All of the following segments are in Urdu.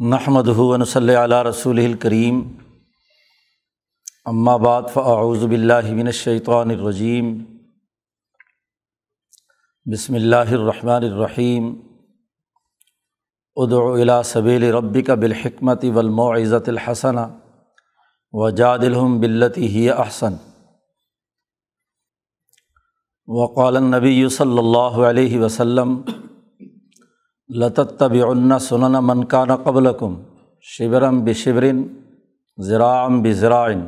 نحمد ہُون صلی علیہ رسول الکریم بعد فاعوذ باللہ من الشیطان الرجیم بسم اللہ الرحمن الرحیم ادعو الى سبیل ربک بالحکمت والموعظۃ الحسنہ وجادلہم باللتی ہی احسن وقال النبی صلی اللہ علیہ وسلم لطب سنن منکان قبل کم شبرم بشبرن ذراعم بذرائن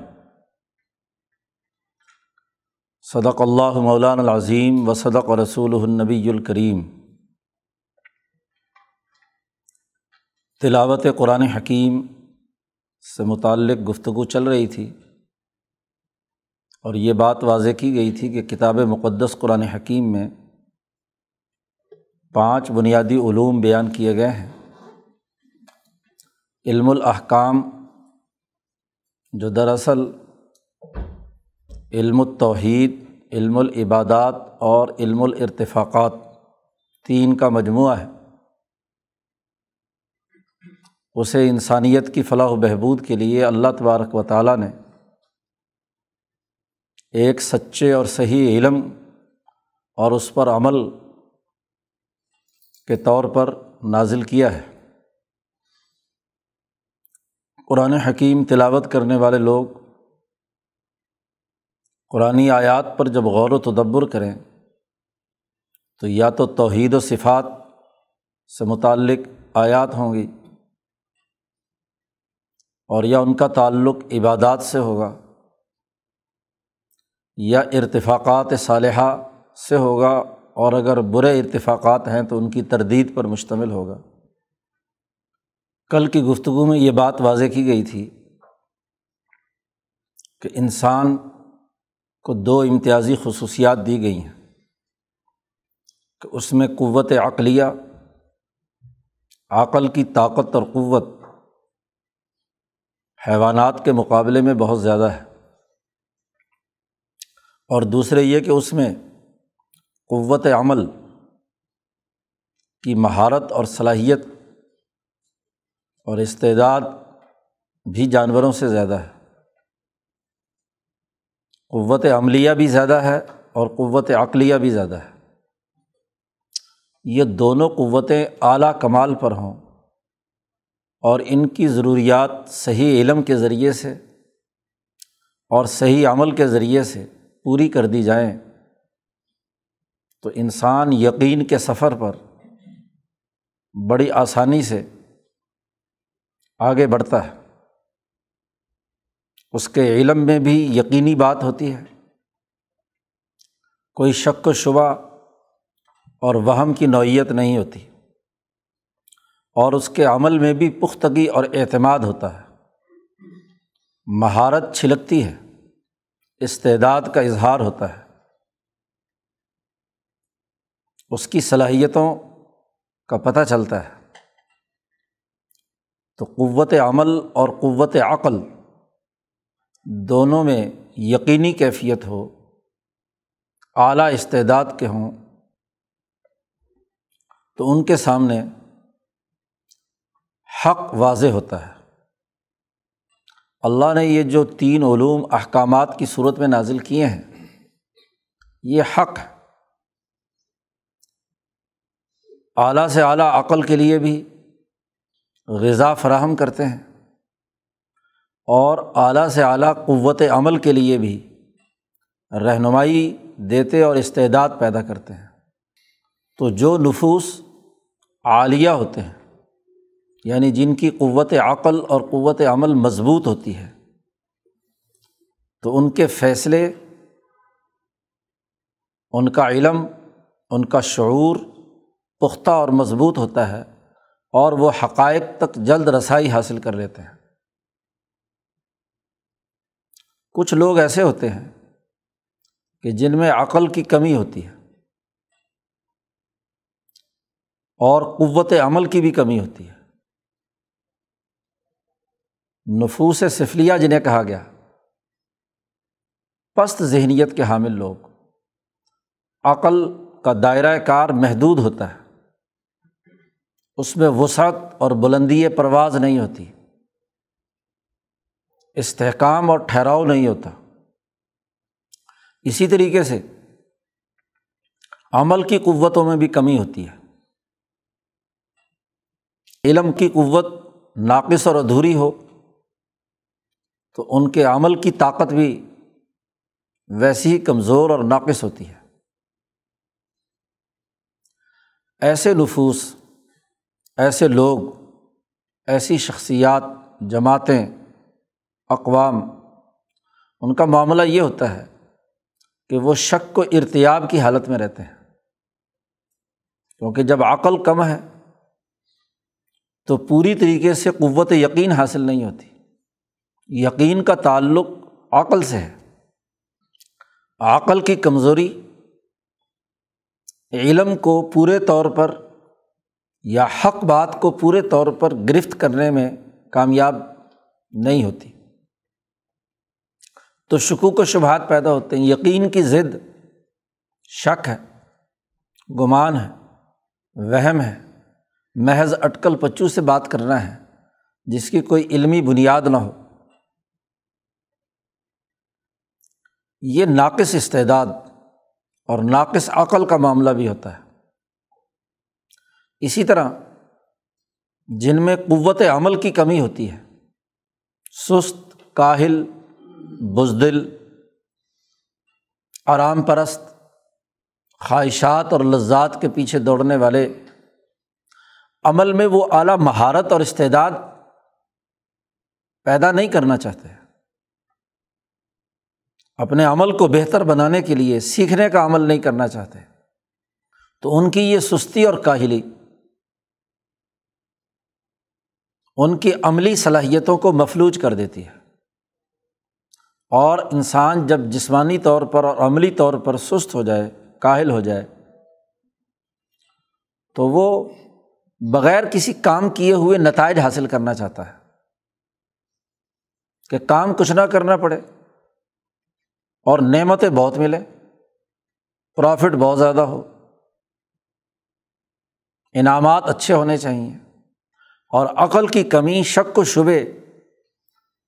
صدق اللہ مولان العظیم و صدق رسول النبی الکریم تلاوت قرآن حکیم سے متعلق گفتگو چل رہی تھی اور یہ بات واضح کی گئی تھی کہ کتاب مقدس قرآن حکیم میں پانچ بنیادی علوم بیان کیے گئے ہیں۔ علم الاحکام، جو دراصل علم التوحید، علم العبادات اور علم الارتفاقات، تین کا مجموعہ ہے۔ اسے انسانیت کی فلاح و بہبود کے لیے اللہ تبارک و تعالیٰ نے ایک سچے اور صحیح علم اور اس پر عمل کے طور پر نازل کیا ہے۔ قرآن حکیم تلاوت کرنے والے لوگ قرآن آیات پر جب غور و تدبر کریں تو یا تو توحید و صفات سے متعلق آیات ہوں گی اور یا ان کا تعلق عبادات سے ہوگا، یا ارتفاقات صالحہ سے ہوگا اور اگر برے اتفاقات ہیں تو ان کی تردید پر مشتمل ہوگا۔ کل کی گفتگو میں یہ بات واضح کی گئی تھی کہ انسان کو دو امتیازی خصوصیات دی گئی ہیں کہ اس میں قوت عقلیہ، عقل کی طاقت اور قوت حیوانات کے مقابلے میں بہت زیادہ ہے۔ اور دوسرے یہ کہ اس میں قوت عمل کی مہارت اور صلاحیت اور استعداد بھی جانوروں سے زیادہ ہے۔ قوت عملیہ بھی زیادہ ہے اور قوت عقلیہ بھی زیادہ ہے۔ یہ دونوں قوتیں اعلیٰ کمال پر ہوں اور ان کی ضروریات صحیح علم کے ذریعے سے اور صحیح عمل کے ذریعے سے پوری کر دی جائیں۔ تو انسان یقین کے سفر پر بڑی آسانی سے آگے بڑھتا ہے۔ اس کے علم میں بھی یقینی بات ہوتی ہے۔ کوئی شک و شبہ اور وہم کی نوعیت نہیں ہوتی۔ اور اس کے عمل میں بھی پختگی اور اعتماد ہوتا ہے۔ مہارت چھلکتی ہے۔ استعداد کا اظہار ہوتا ہے۔ اس کی صلاحیتوں کا پتہ چلتا ہے۔ تو قوت عمل اور قوت عقل دونوں میں یقینی کیفیت ہو، اعلیٰ استعداد کے ہوں۔ تو ان کے سامنے حق واضح ہوتا ہے۔ اللہ نے یہ جو تین علوم احکامات کی صورت میں نازل کیے ہیں، یہ حق ہے۔ اعلیٰ سے اعلیٰ عقل کے لیے بھی غذا فراہم کرتے ہیں اور اعلیٰ سے اعلیٰ قوت عمل کے لیے بھی رہنمائی دیتے اور استعداد پیدا کرتے ہیں۔ تو جو نفوس عالیہ ہوتے ہیں یعنی جن کی قوت عقل اور قوت عمل مضبوط ہوتی ہے، تو ان کے فیصلے، ان کا علم، ان کا شعور پختہ اور مضبوط ہوتا ہے اور وہ حقائق تک جلد رسائی حاصل کر لیتے ہیں۔ کچھ لوگ ایسے ہوتے ہیں کہ جن میں عقل کی کمی ہوتی ہے اور قوت عمل کی بھی کمی ہوتی ہے۔ نفوس صفلیہ جنہیں کہا گیا، پست ذہنیت کے حامل لوگ، عقل کا دائرۂ کار محدود ہوتا ہے۔ اس میں وسعت اور بلندی پرواز نہیں ہوتی۔ استحکام اور ٹھہراؤ نہیں ہوتا۔ اسی طریقے سے عمل کی قوتوں میں بھی کمی ہوتی ہے۔ علم کی قوت ناقص اور ادھوری ہو تو ان کے عمل کی طاقت بھی ویسی ہی کمزور اور ناقص ہوتی ہے۔ ایسے نفوس ایسے لوگ، ایسی شخصیات، جماعتیں، اقوام، ان کا معاملہ یہ ہوتا ہے کہ وہ شک و ارتیاب کی حالت میں رہتے ہیں۔ کیونکہ جب عقل کم ہے تو پوری طریقے سے قوت یقین حاصل نہیں ہوتی۔ یقین کا تعلق عقل سے ہے۔ عقل کی کمزوری علم کو پورے طور پر یا حق بات کو پورے طور پر گرفت کرنے میں کامیاب نہیں ہوتی۔ تو شکوک و شبہات پیدا ہوتے ہیں۔ یقین کی ضد شک ہے، گمان ہے، وہم ہے۔ محض اٹکل پچو سے بات کرنا ہے، جس کی کوئی علمی بنیاد نہ ہو۔ یہ ناقص استعداد اور ناقص عقل کا معاملہ بھی ہوتا ہے۔ اسی طرح جن میں قوت عمل کی کمی ہوتی ہے، سست، کاہل، بزدل، آرام پرست، خواہشات اور لذات کے پیچھے دوڑنے والے، عمل میں وہ اعلیٰ مہارت اور استعداد پیدا نہیں کرنا چاہتے۔ اپنے عمل کو بہتر بنانے کے لیے، سیکھنے کا عمل نہیں کرنا چاہتے۔ تو ان کی یہ سستی اور کاہلی ان کی عملی صلاحیتوں کو مفلوج کر دیتی ہے۔ اور انسان جب جسمانی طور پر اور عملی طور پر سست ہو جائے، کاہل ہو جائے، تو وہ بغیر کسی کام کیے ہوئے نتائج حاصل کرنا چاہتا ہے۔ کہ کام کچھ نہ کرنا پڑے، اور نعمتیں بہت ملیں، پرافٹ بہت زیادہ ہو، انعامات اچھے ہونے چاہئیں۔ اور عقل کی کمی، شک و شبے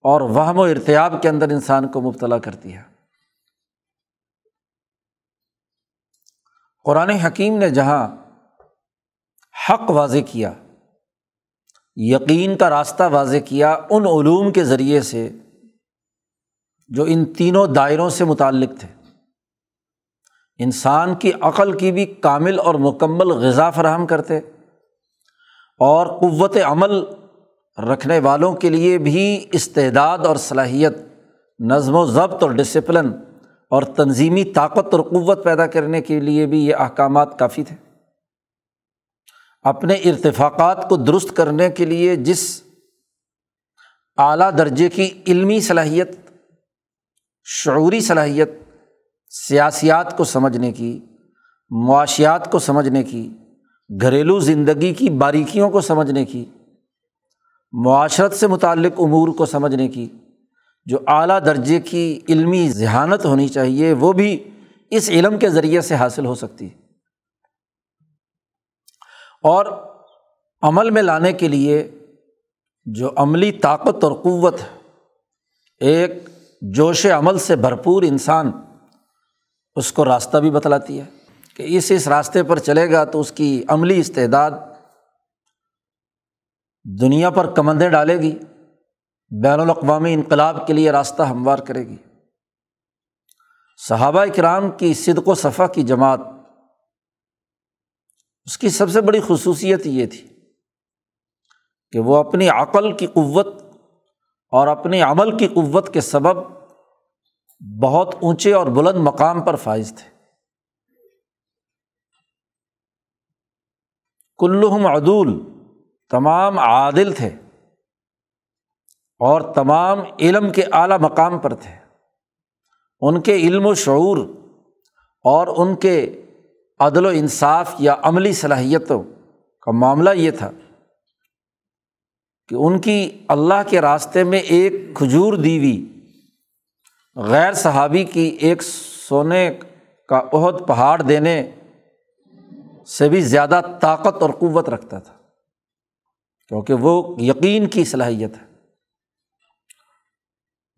اور وہم و ارتیاب کے اندر انسان کو مبتلا کرتی ہے۔ قرآن حکیم نے جہاں حق واضح کیا، یقین کا راستہ واضح کیا ان علوم کے ذریعے سے جو ان تینوں دائروں سے متعلق تھے۔ انسان کی عقل کی بھی کامل اور مکمل غذا فراہم کرتے۔ اور قوت عمل رکھنے والوں کے لیے بھی استعداد اور صلاحیت، نظم و ضبط اور ڈسپلن اور تنظیمی طاقت اور قوت پیدا کرنے کے لیے بھی یہ احکامات کافی تھے۔ اپنے ارتفاقات کو درست کرنے کے لیے جس اعلیٰ درجے کی علمی صلاحیت، شعوری صلاحیت، سیاسیات کو سمجھنے کی، معاشیات کو سمجھنے کی گھریلو زندگی کی باریکیوں کو سمجھنے کی، معاشرت سے متعلق امور کو سمجھنے کی، جو اعلیٰ درجے کی علمی ذہانت ہونی چاہیے، وہ بھی اس علم کے ذریعے سے حاصل ہو سکتی۔ ہے اور عمل میں لانے کے لیے جو عملی طاقت اور قوت، ایک جوش عمل سے بھرپور انسان اس کو راستہ بھی بتلاتی ہے۔ کہ اس اس راستے پر چلے گا تو اس کی عملی استعداد دنیا پر کمندیں ڈالے گی، بین الاقوامی انقلاب کے لیے راستہ ہموار کرے گی۔ صحابہ کرام کی صدق و صفحہ کی جماعت، اس کی سب سے بڑی خصوصیت یہ تھی کہ وہ اپنی عقل کی قوت اور اپنے عمل کی قوت کے سبب بہت اونچے اور بلند مقام پر فائز تھے۔ کلحم عدول، تمام عادل تھے اور تمام علم کے اعلیٰ مقام پر تھے۔ ان کے علم و شعور اور ان کے عدل و انصاف یا عملی صلاحیتوں کا معاملہ یہ تھا کہ ان کی اللہ کے راستے میں ایک کھجور دیوی، غیر صحابی کی ایک سونے کا عہد پہاڑ دینے سے بھی زیادہ طاقت اور قوت رکھتا تھا۔ کیونکہ وہ یقین کی صلاحیت ہے۔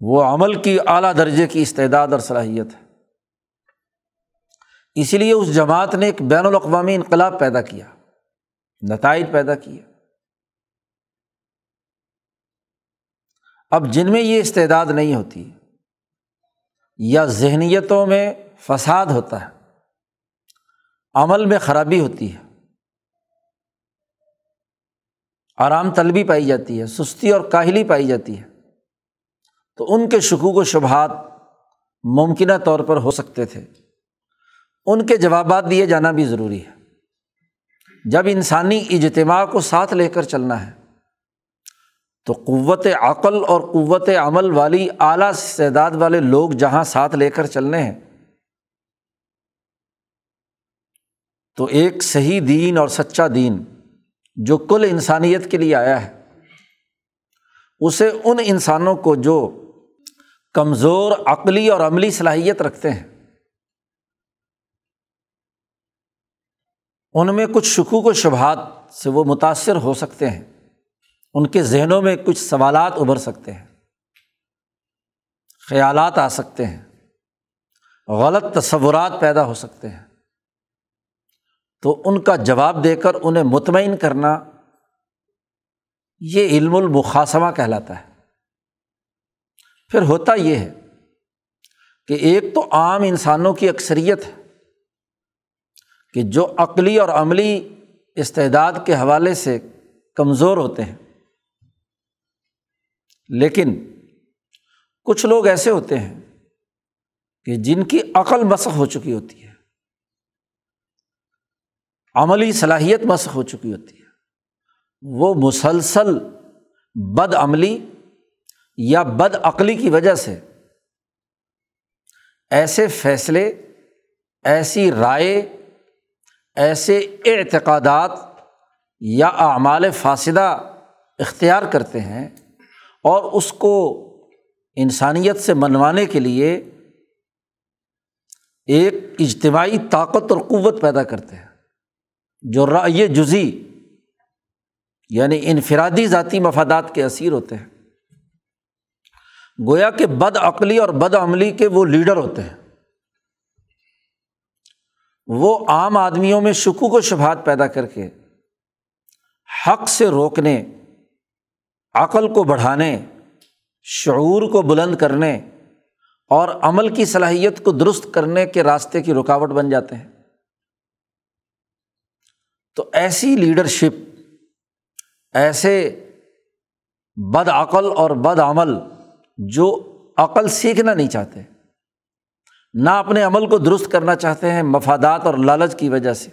وہ عمل کی اعلیٰ درجے کی استعداد اور صلاحیت ہے۔ اسی لیے اس جماعت نے ایک بین الاقوامی انقلاب پیدا کیا، نتائج پیدا کیا اب جن میں یہ استعداد نہیں ہوتی، یا ذہنیتوں میں فساد ہوتا ہے عمل میں خرابی ہوتی ہے۔ آرام طلبی پائی جاتی ہے، سستی اور کاہلی پائی جاتی ہے۔ تو ان کے شکوک و شبہات ممکنہ طور پر ہو سکتے تھے۔ ان کے جوابات دیے جانا بھی ضروری ہے۔ جب انسانی اجتماع کو ساتھ لے کر چلنا ہے، تو قوت عقل اور قوت عمل والی اعلیٰ استعداد والے لوگ جہاں ساتھ لے کر چلنے ہیں تو ایک صحیح دین اور سچا دین جو کل انسانیت کے لیے آیا ہے، اسے ان انسانوں کو جو کمزور، عقلی اور عملی صلاحیت رکھتے ہیں، ان میں کچھ شکوک و شبہات سے وہ متاثر ہو سکتے ہیں، ان کے ذہنوں میں کچھ سوالات ابھر سکتے ہیں، خیالات آ سکتے ہیں، غلط تصورات پیدا ہو سکتے ہیں۔ تو ان کا جواب دے کر انہیں مطمئن کرنا یہ علم المقاسمہ کہلاتا ہے۔ پھر ہوتا یہ ہے کہ ایک تو عام انسانوں کی اکثریت ہے کہ جو عقلی اور عملی استعداد کے حوالے سے کمزور ہوتے ہیں۔ لیکن کچھ لوگ ایسے ہوتے ہیں کہ جن کی عقل مسخ ہو چکی ہوتی ہے۔ عملی صلاحیت مسخ ہو چکی ہوتی ہے۔ وہ مسلسل بد عملی یا بد عقلی کی وجہ سے ایسے فیصلے، ایسی رائے، ایسے اعتقادات یا اعمال فاصدہ اختیار کرتے ہیں اور اس کو انسانیت سے منوانے کے لیے ایک اجتماعی طاقت اور قوت پیدا کرتے ہیں۔ جو رائے جزی یعنی انفرادی ذاتی مفادات کے اسیر ہوتے ہیں۔ گویا کہ بد عقلی اور بد عملی کے وہ لیڈر ہوتے ہیں۔ وہ عام آدمیوں میں شکوک و شبہات پیدا کر کے حق سے روکنے، عقل کو بڑھانے، شعور کو بلند کرنے اور عمل کی صلاحیت کو درست کرنے کے راستے کی رکاوٹ بن جاتے ہیں۔ تو ایسی لیڈرشپ، ایسے بد عقل اور بد عمل جو عقل سیکھنا نہیں چاہتے، نہ اپنے عمل کو درست کرنا چاہتے ہیں مفادات اور لالچ کی وجہ سے،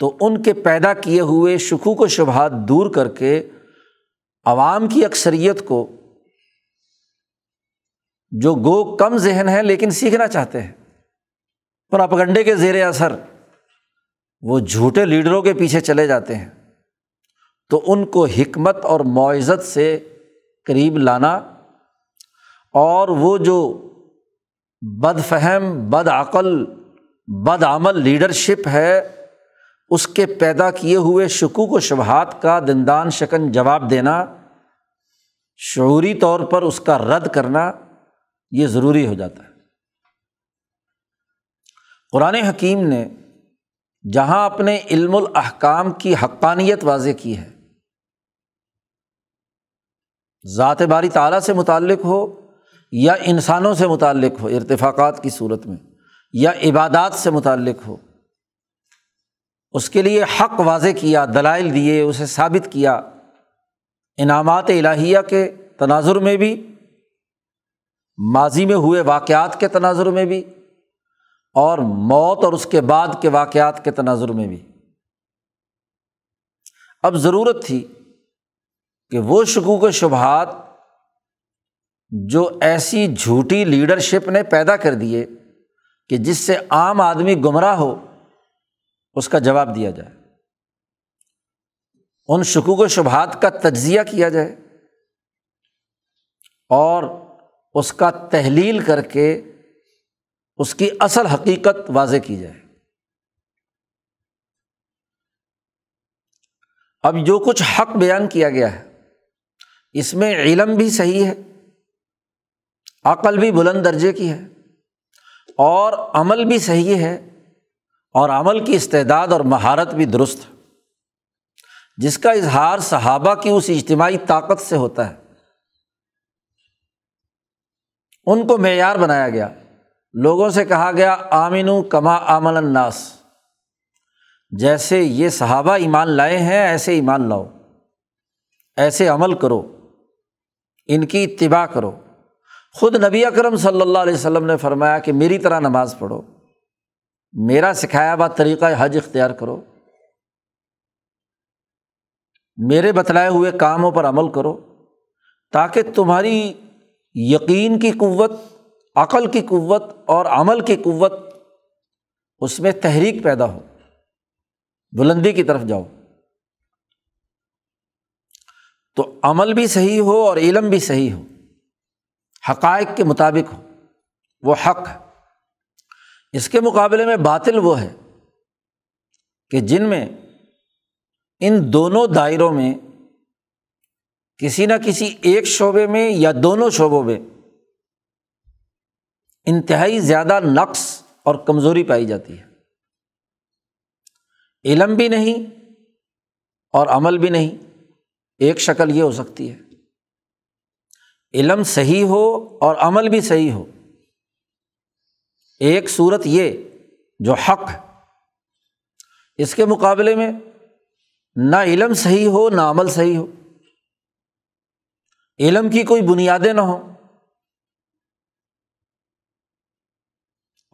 تو ان کے پیدا کیے ہوئے شکوک و شبہات دور کر کے عوام کی اکثریت کو جو گو کم ذہن ہے لیکن سیکھنا چاہتے ہیں پر اپگنڈے کے زیر اثر وہ جھوٹے لیڈروں کے پیچھے چلے جاتے ہیں۔ تو ان کو حکمت اور معزت سے قریب لانا اور وہ جو بد فہم بد عقل بد عمل لیڈرشپ ہے، اس کے پیدا کیے ہوئے شکوک و شبہات کا دندان شکن جواب دینا، شعوری طور پر اس کا رد کرنا، یہ ضروری ہو جاتا ہے۔ قرآن حکیم نے جہاں اپنے علم الاحکام کی حقانیت واضح کی ہے۔ ذات باری تعالیٰ سے متعلق ہو یا انسانوں سے متعلق ہو، ارتفاقات کی صورت میں، یا عبادات سے متعلق ہو، اس کے لیے حق واضح کیا، دلائل دیے، اسے ثابت کیا، انعامات الہیہ کے تناظر میں بھی، ماضی میں ہوئے واقعات کے تناظر میں بھی۔ اور موت اور اس کے بعد کے واقعات کے تناظر میں بھی۔ اب ضرورت تھی کہ وہ شکوک و شبہات جو ایسی جھوٹی لیڈرشپ نے پیدا کر دیے کہ جس سے عام آدمی گمراہ ہو، اس کا جواب دیا جائے۔ ان شکوک و شبہات کا تجزیہ کیا جائے اور اس کا تحلیل کر کے اس کی اصل حقیقت واضح کی جائے۔ اب جو کچھ حق بیان کیا گیا ہے، اس میں علم بھی صحیح ہے، عقل بھی بلند درجے کی ہے، اور عمل بھی صحیح ہے، اور عمل کی استعداد اور مہارت بھی درست ہے۔ جس کا اظہار صحابہ کی اس اجتماعی طاقت سے ہوتا ہے۔ ان کو معیار بنایا گیا۔ لوگوں سے کہا گیا آمین کما آمن الناس۔ جیسے یہ صحابہ ایمان لائے ہیں، ایسے ایمان لاؤ۔ ایسے عمل کرو۔ ان کی اتباع کرو۔ خود نبی اکرم صلی اللہ علیہ وسلم نے فرمایا کہ میری طرح نماز پڑھو۔ میرا سکھایا ہوا طریقہ حج اختیار کرو۔ میرے بتلائے ہوئے کاموں پر عمل کرو۔ تاکہ تمہاری یقین کی قوت عقل کی قوت اور عمل کی قوت، اس میں تحریک پیدا ہو۔ بلندی کی طرف جاؤ۔ تو عمل بھی صحیح ہو اور علم بھی صحیح ہو۔ حقائق کے مطابق ہو۔ وہ حق ہے۔ اس کے مقابلے میں باطل وہ ہے کہ جن میں، ان دونوں دائروں میں، کسی نہ کسی ایک شعبے میں یا دونوں شعبوں میں انتہائی زیادہ نقص اور کمزوری پائی جاتی ہے۔ علم بھی نہیں اور عمل بھی نہیں، ایک شکل یہ ہو سکتی ہے۔ علم صحیح ہو اور عمل بھی صحیح ہو۔ ایک صورت یہ جو حق ہے، اس کے مقابلے میں نہ علم صحیح ہو نہ عمل صحیح ہو۔ علم کی کوئی بنیادیں نہ ہوں۔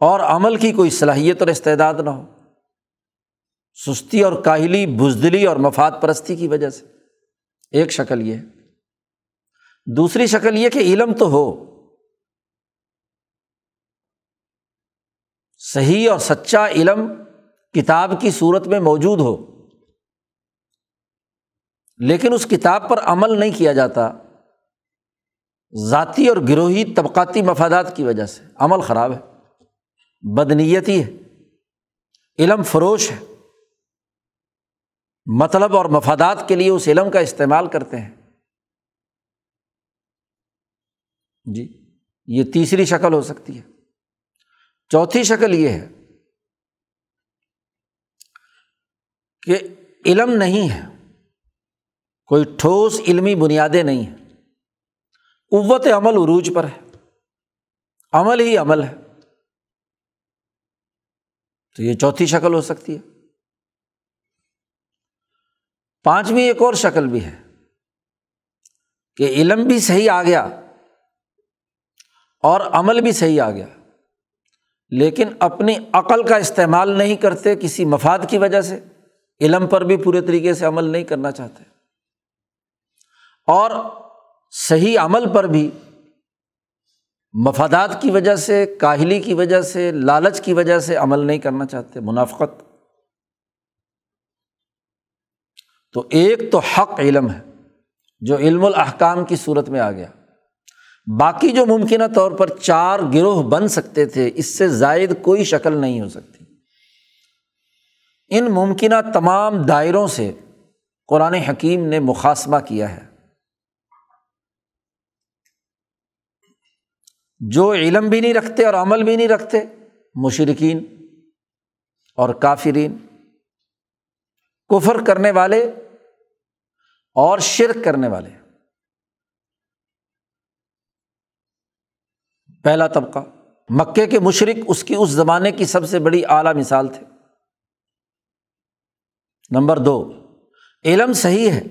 اور عمل کی کوئی صلاحیت اور استعداد نہ ہو۔ سستی اور کاہلی، بزدلی اور مفاد پرستی کی وجہ سے۔ ایک شکل یہ ہے۔ دوسری شکل یہ کہ علم تو ہو۔ صحیح اور سچا علم کتاب کی صورت میں موجود ہو۔ لیکن اس کتاب پر عمل نہیں کیا جاتا۔ ذاتی اور گروہی طبقاتی مفادات کی وجہ سے۔ عمل خراب ہے۔ بدنیتی ہے۔ علم فروش ہے۔ مطلب اور مفادات کے لیے اس علم کا استعمال کرتے ہیں۔ جی یہ تیسری شکل ہو سکتی ہے۔ چوتھی شکل یہ ہے کہ علم نہیں ہے۔ کوئی ٹھوس علمی بنیادیں نہیں ہیں۔ قوت عمل عروج پر ہے۔ عمل ہی عمل ہے۔ تو یہ چوتھی شکل ہو سکتی ہے۔ پانچویں ایک اور شکل بھی ہے کہ علم بھی صحیح آ گیا اور عمل بھی صحیح آ گیا، لیکن اپنی عقل کا استعمال نہیں کرتے کسی مفاد کی وجہ سے، علم پر بھی پورے طریقے سے عمل نہیں کرنا چاہتے۔ اور صحیح عمل پر بھی مفادات کی وجہ سے، کاہلی کی وجہ سے، لالچ کی وجہ سے عمل نہیں کرنا چاہتے، منافقت۔ تو ایک تو حق علم ہے، جو علم الحکام کی صورت میں آ گیا۔ باقی جو ممکنہ طور پر چار گروہ بن سکتے تھے، اس سے زائد کوئی شکل نہیں ہو سکتی۔ ان ممکنہ تمام دائروں سے قرآن حکیم نے مقاصمہ کیا ہے۔ جو علم بھی نہیں رکھتے اور عمل بھی نہیں رکھتے مشرقین اور کافرین، کفر کرنے والے اور شرک کرنے والے۔ پہلا طبقہ، مکے کے مشرق اس کی اس زمانے کی سب سے بڑی اعلیٰ مثال تھے۔ نمبر دو، علم صحیح ہے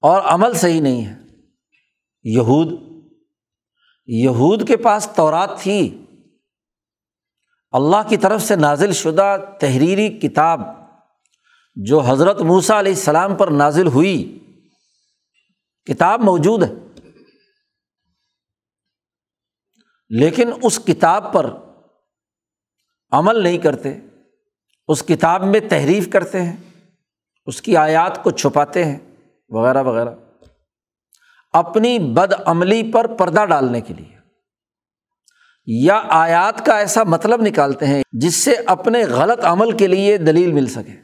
اور عمل صحیح نہیں ہے۔ یہود یہود کے پاس تورات تھی اللہ کی طرف سے نازل شدہ تحریری کتاب جو حضرت موسا علیہ السلام پر نازل ہوئی، کتاب موجود ہے۔ لیکن اس کتاب پر عمل نہیں کرتے، اس کتاب میں تحریف کرتے ہیں، اس کی آیات کو چھپاتے ہیں، وغیرہ وغیرہ۔ اپنی بد عملی پر پردہ ڈالنے کے لیے۔ یا آیات کا ایسا مطلب نکالتے ہیں جس سے اپنے غلط عمل کے لیے دلیل مل سکے۔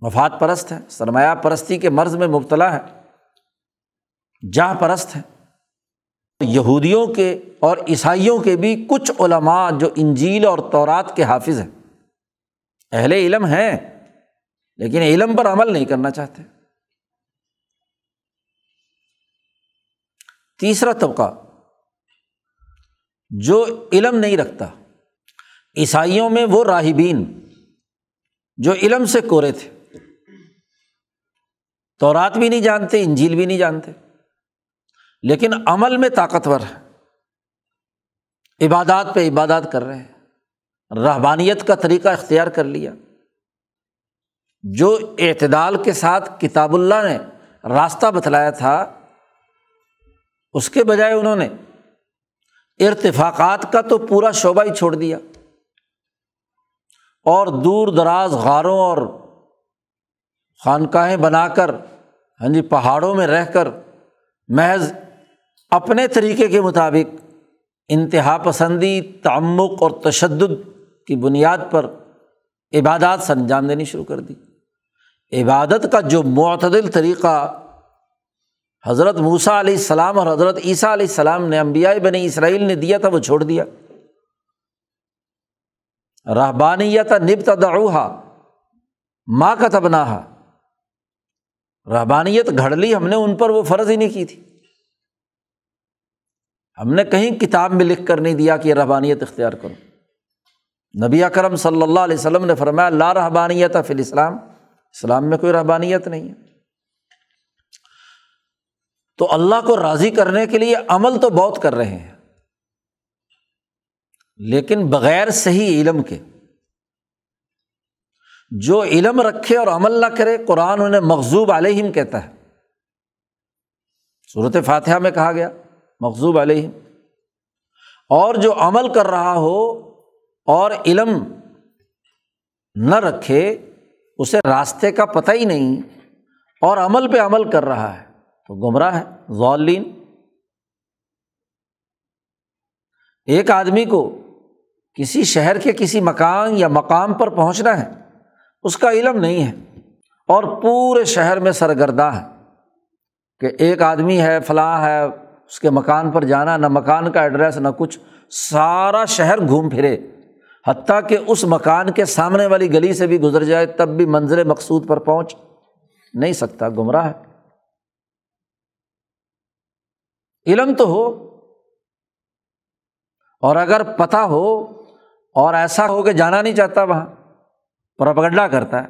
مفاد پرست ہے، سرمایہ پرستی کے مرض میں مبتلا ہے، جاہ پرست ہے۔ یہودیوں کے اور عیسائیوں کے بھی کچھ علماء جو انجیل اور تورات کے حافظ ہیں۔ اہل علم ہیں، لیکن علم پر عمل نہیں کرنا چاہتے۔ تیسرا طبقہ جو علم نہیں رکھتا، عیسائیوں میں وہ راہبین جو علم سے کورے تھے۔ تو رات بھی نہیں جانتے، انجیل بھی نہیں جانتے، لیکن عمل میں طاقتور ہے عبادات پہ عبادات کر رہے ہیں۔ رحبانیت کا طریقہ اختیار کر لیا۔ جو اعتدال کے ساتھ کتاب اللہ نے راستہ بتلایا تھا اس کے بجائے انہوں نے ارتفاقات کا تو پورا شعبہ ہی چھوڑ دیا۔ اور دور دراز غاروں اور خانقاہیں بنا کر ہاں جی پہاڑوں میں رہ کر محض اپنے طریقے کے مطابق انتہا پسندی، تعمق اور تشدد کی بنیاد پر عبادات سے انجام دینی شروع کر دی۔ عبادت کا جو معتدل طریقہ حضرت موسیٰ علیہ السلام اور حضرت عیسیٰ علیہ السلام نے امبیا بنی اسرائیل نے دیا تھا، وہ چھوڑ دیا۔ رحبانیت نبت دعوہا ماں کا تبنا رحبانیت گھڑ لی ہم نے ان پر وہ فرض ہی نہیں کی تھی۔ ہم نے کہیں کتاب میں لکھ کر نہیں دیا کہ یہ رحبانیت اختیار کرو۔ نبی اکرم صلی اللہ علیہ وسلم نے فرمایا، لا رحبانیت فی الاسلام، اسلام میں کوئی رحبانیت نہیں ہے۔ تو اللہ کو راضی کرنے کے لیے عمل تو بہت کر رہے ہیں۔ لیکن بغیر صحیح علم کے، جو علم رکھے اور عمل نہ کرے، قرآن انہیں مغزوب علیہم کہتا ہے۔ صورت فاتحہ میں کہا گیا مغزوب علیہم۔ اور جو عمل کر رہا ہو اور علم نہ رکھے، اسے راستے کا پتہ ہی نہیں اور عمل پہ عمل کر رہا ہے۔ تو گمراہ ہے غالین ایک آدمی کو کسی شہر کے کسی مکان یا مقام پر پہنچنا ہے، اس کا علم نہیں ہے اور پورے شہر میں سرگرداں ہے کہ ایک آدمی ہے، فلاں ہے، اس کے مکان پر جانا، نہ مکان کا ایڈریس، نہ کچھ، سارا شہر گھوم پھرے۔ حتیٰ کہ اس مکان کے سامنے والی گلی سے بھی گزر جائے، تب بھی منظر مقصود پر پہنچ نہیں سکتا، گمراہ ہے۔ علم تو ہو اور اگر پتہ ہو اور ایسا ہو کہ جانا نہیں چاہتا وہاں پرپگڈا کرتا ہے۔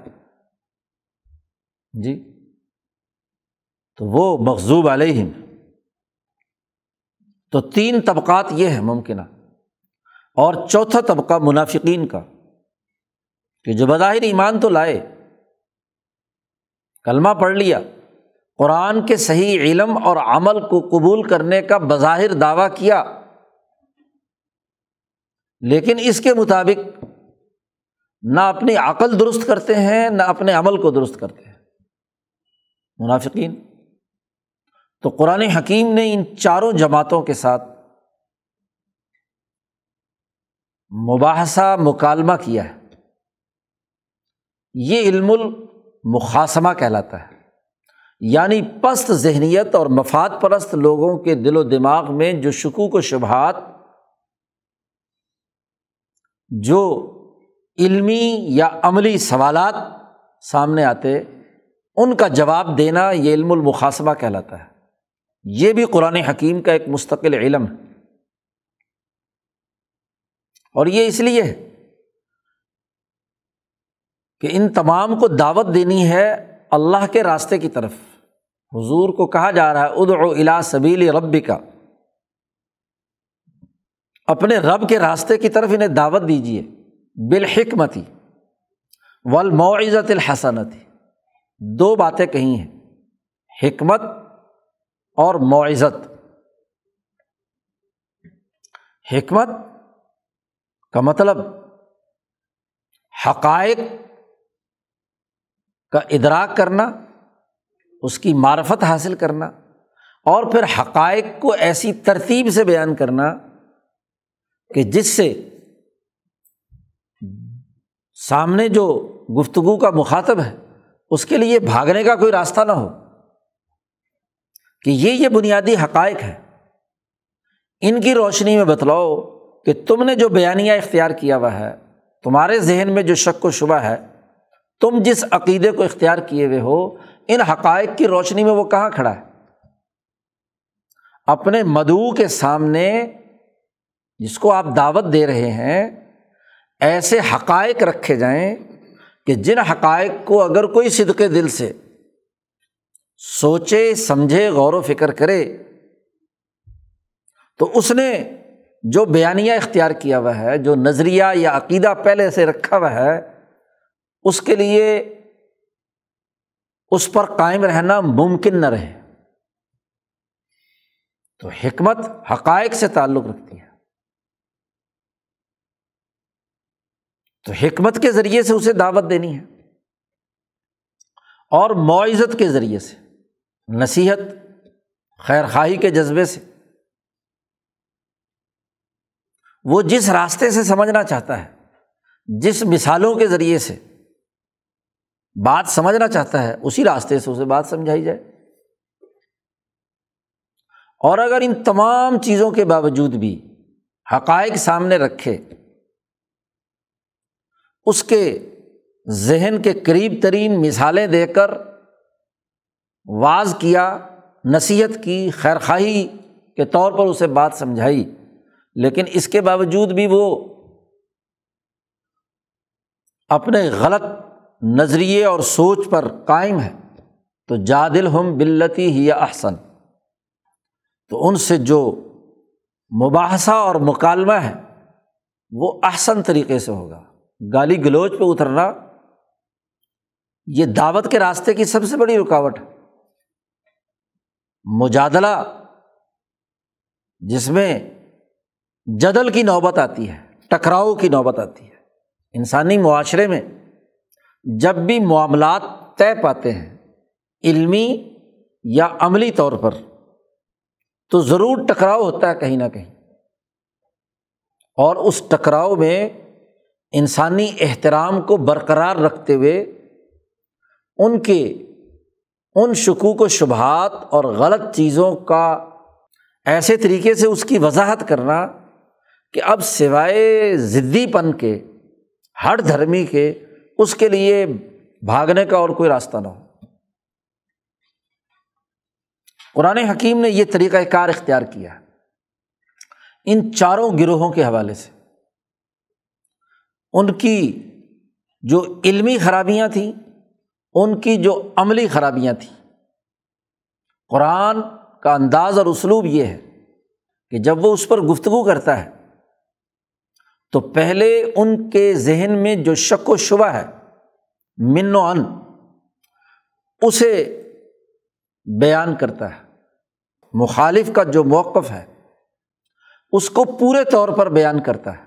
جی۔ تو وہ مغزوب علیہم۔ تو تین طبقات یہ ہیں ممکنہ۔ اور چوتھا طبقہ منافقین کا، کہ جو بظاہر ایمان تو لائے، کلمہ پڑھ لیا۔ قرآن کے صحیح علم اور عمل کو قبول کرنے کا بظاہر دعویٰ کیا۔ لیکن اس کے مطابق نہ اپنی عقل درست کرتے ہیں، نہ اپنے عمل کو درست کرتے ہیں۔ منافقین، تو قرآن حکیم نے ان چاروں جماعتوں کے ساتھ مباحثہ، مکالمہ کیا ہے۔ یہ علم المقاسمہ کہلاتا ہے۔ یعنی پست ذہنیت اور مفاد پرست لوگوں کے دل و دماغ میں جو شکوک و شبہات، جو علمی یا عملی سوالات سامنے آتے، ان کا جواب دینا یہ علم المقاسمہ کہلاتا ہے۔ یہ بھی قرآن حکیم کا ایک مستقل علم ہے۔ اور یہ اس لیے ہے کہ ان تمام کو دعوت دینی ہے اللہ کے راستے کی طرف۔ حضور کو کہا جا رہا ہے ادع الا سبیل رب کا اپنے رب کے راستے کی طرف انہیں دعوت دیجیے بالحکمتی ولمعزت الحسنتی دو باتیں کہی ہیں، حکمت اور معزت حکمت کا مطلب حقائق کا ادراک کرنا، اس کی معرفت حاصل کرنا، اور پھر حقائق کو ایسی ترتیب سے بیان کرنا کہ جس سے سامنے جو گفتگو کا مخاطب ہے، اس کے لیے بھاگنے کا کوئی راستہ نہ ہو۔ کہ یہ یہ بنیادی حقائق ہے ان کی روشنی میں بتلاؤ کہ تم نے جو بیانیہ اختیار کیا ہوا ہے، تمہارے ذہن میں جو شک و شبہ ہے تم جس عقیدے کو اختیار کیے ہوئے ہو، ان حقائق کی روشنی میں وہ کہاں کھڑا ہے؟ اپنے مدعو کے سامنے جس کو آپ دعوت دے رہے ہیں، ایسے حقائق رکھے جائیں کہ جن حقائق کو اگر کوئی صدقے دل سے سوچے، سمجھے، غور و فکر کرے، تو اس نے جو بیانیہ اختیار کیا ہوا ہے، جو نظریہ یا عقیدہ پہلے سے رکھا ہوا ہے اس کے لیے اس پر قائم رہنا ممکن نہ رہے۔ تو حکمت حقائق سے تعلق رکھتی ہے۔ تو حکمت کے ذریعے سے اسے دعوت دینی ہے۔ اور معزت کے ذریعے سے، نصیحت خیر خواہی کے جذبے سے۔ وہ جس راستے سے سمجھنا چاہتا ہے، جس مثالوں کے ذریعے سے۔ بات سمجھنا چاہتا ہے، اسی راستے سے اسے بات سمجھائی جائے۔ اور اگر ان تمام چیزوں کے باوجود بھی حقائق سامنے رکھے، اس کے ذہن کے قریب ترین مثالیں دے کر واز کیا، نصیحت کی، خیرخواہی کے طور پر اسے بات سمجھائی، لیکن اس کے باوجود بھی وہ اپنے غلط نظریے اور سوچ پر قائم ہے، تو جادل ہم بلتی ہی احسن۔ تو ان سے جو مباحثہ اور مکالمہ ہے، وہ احسن طریقے سے ہوگا۔ گالی گلوچ پہ اترنا، یہ دعوت کے راستے کی سب سے بڑی رکاوٹ ہے۔ مجادلہ، جس میں جدل کی نوبت آتی ہے، ٹکراؤ کی نوبت آتی ہے۔ انسانی معاشرے میں جب بھی معاملات طے پاتے ہیں، علمی یا عملی طور پر، تو ضرور ٹکراؤ ہوتا ہے کہیں نہ کہیں۔ اور اس ٹکراؤ میں انسانی احترام کو برقرار رکھتے ہوئے، ان کے، ان شکوک و شبہات اور غلط چیزوں کا ایسے طریقے سے اس کی وضاحت کرنا کہ اب سوائے ضدی پن کے، ہر دھرمی کے اس کے لیے بھاگنے کا اور کوئی راستہ نہ ہو۔ قرآن حکیم نے یہ طریقۂ کار اختیار کیا ان چاروں گروہوں کے حوالے سے۔ ان کی جو علمی خرابیاں تھیں، ان کی جو عملی خرابیاں تھیں۔ قرآن کا انداز اور اسلوب یہ ہے کہ جب وہ اس پر گفتگو کرتا ہے تو پہلے ان کے ذہن میں جو شک و شبہ ہے، من و ان اسے بیان کرتا ہے۔ مخالف کا جو موقف ہے، اس کو پورے طور پر بیان کرتا ہے۔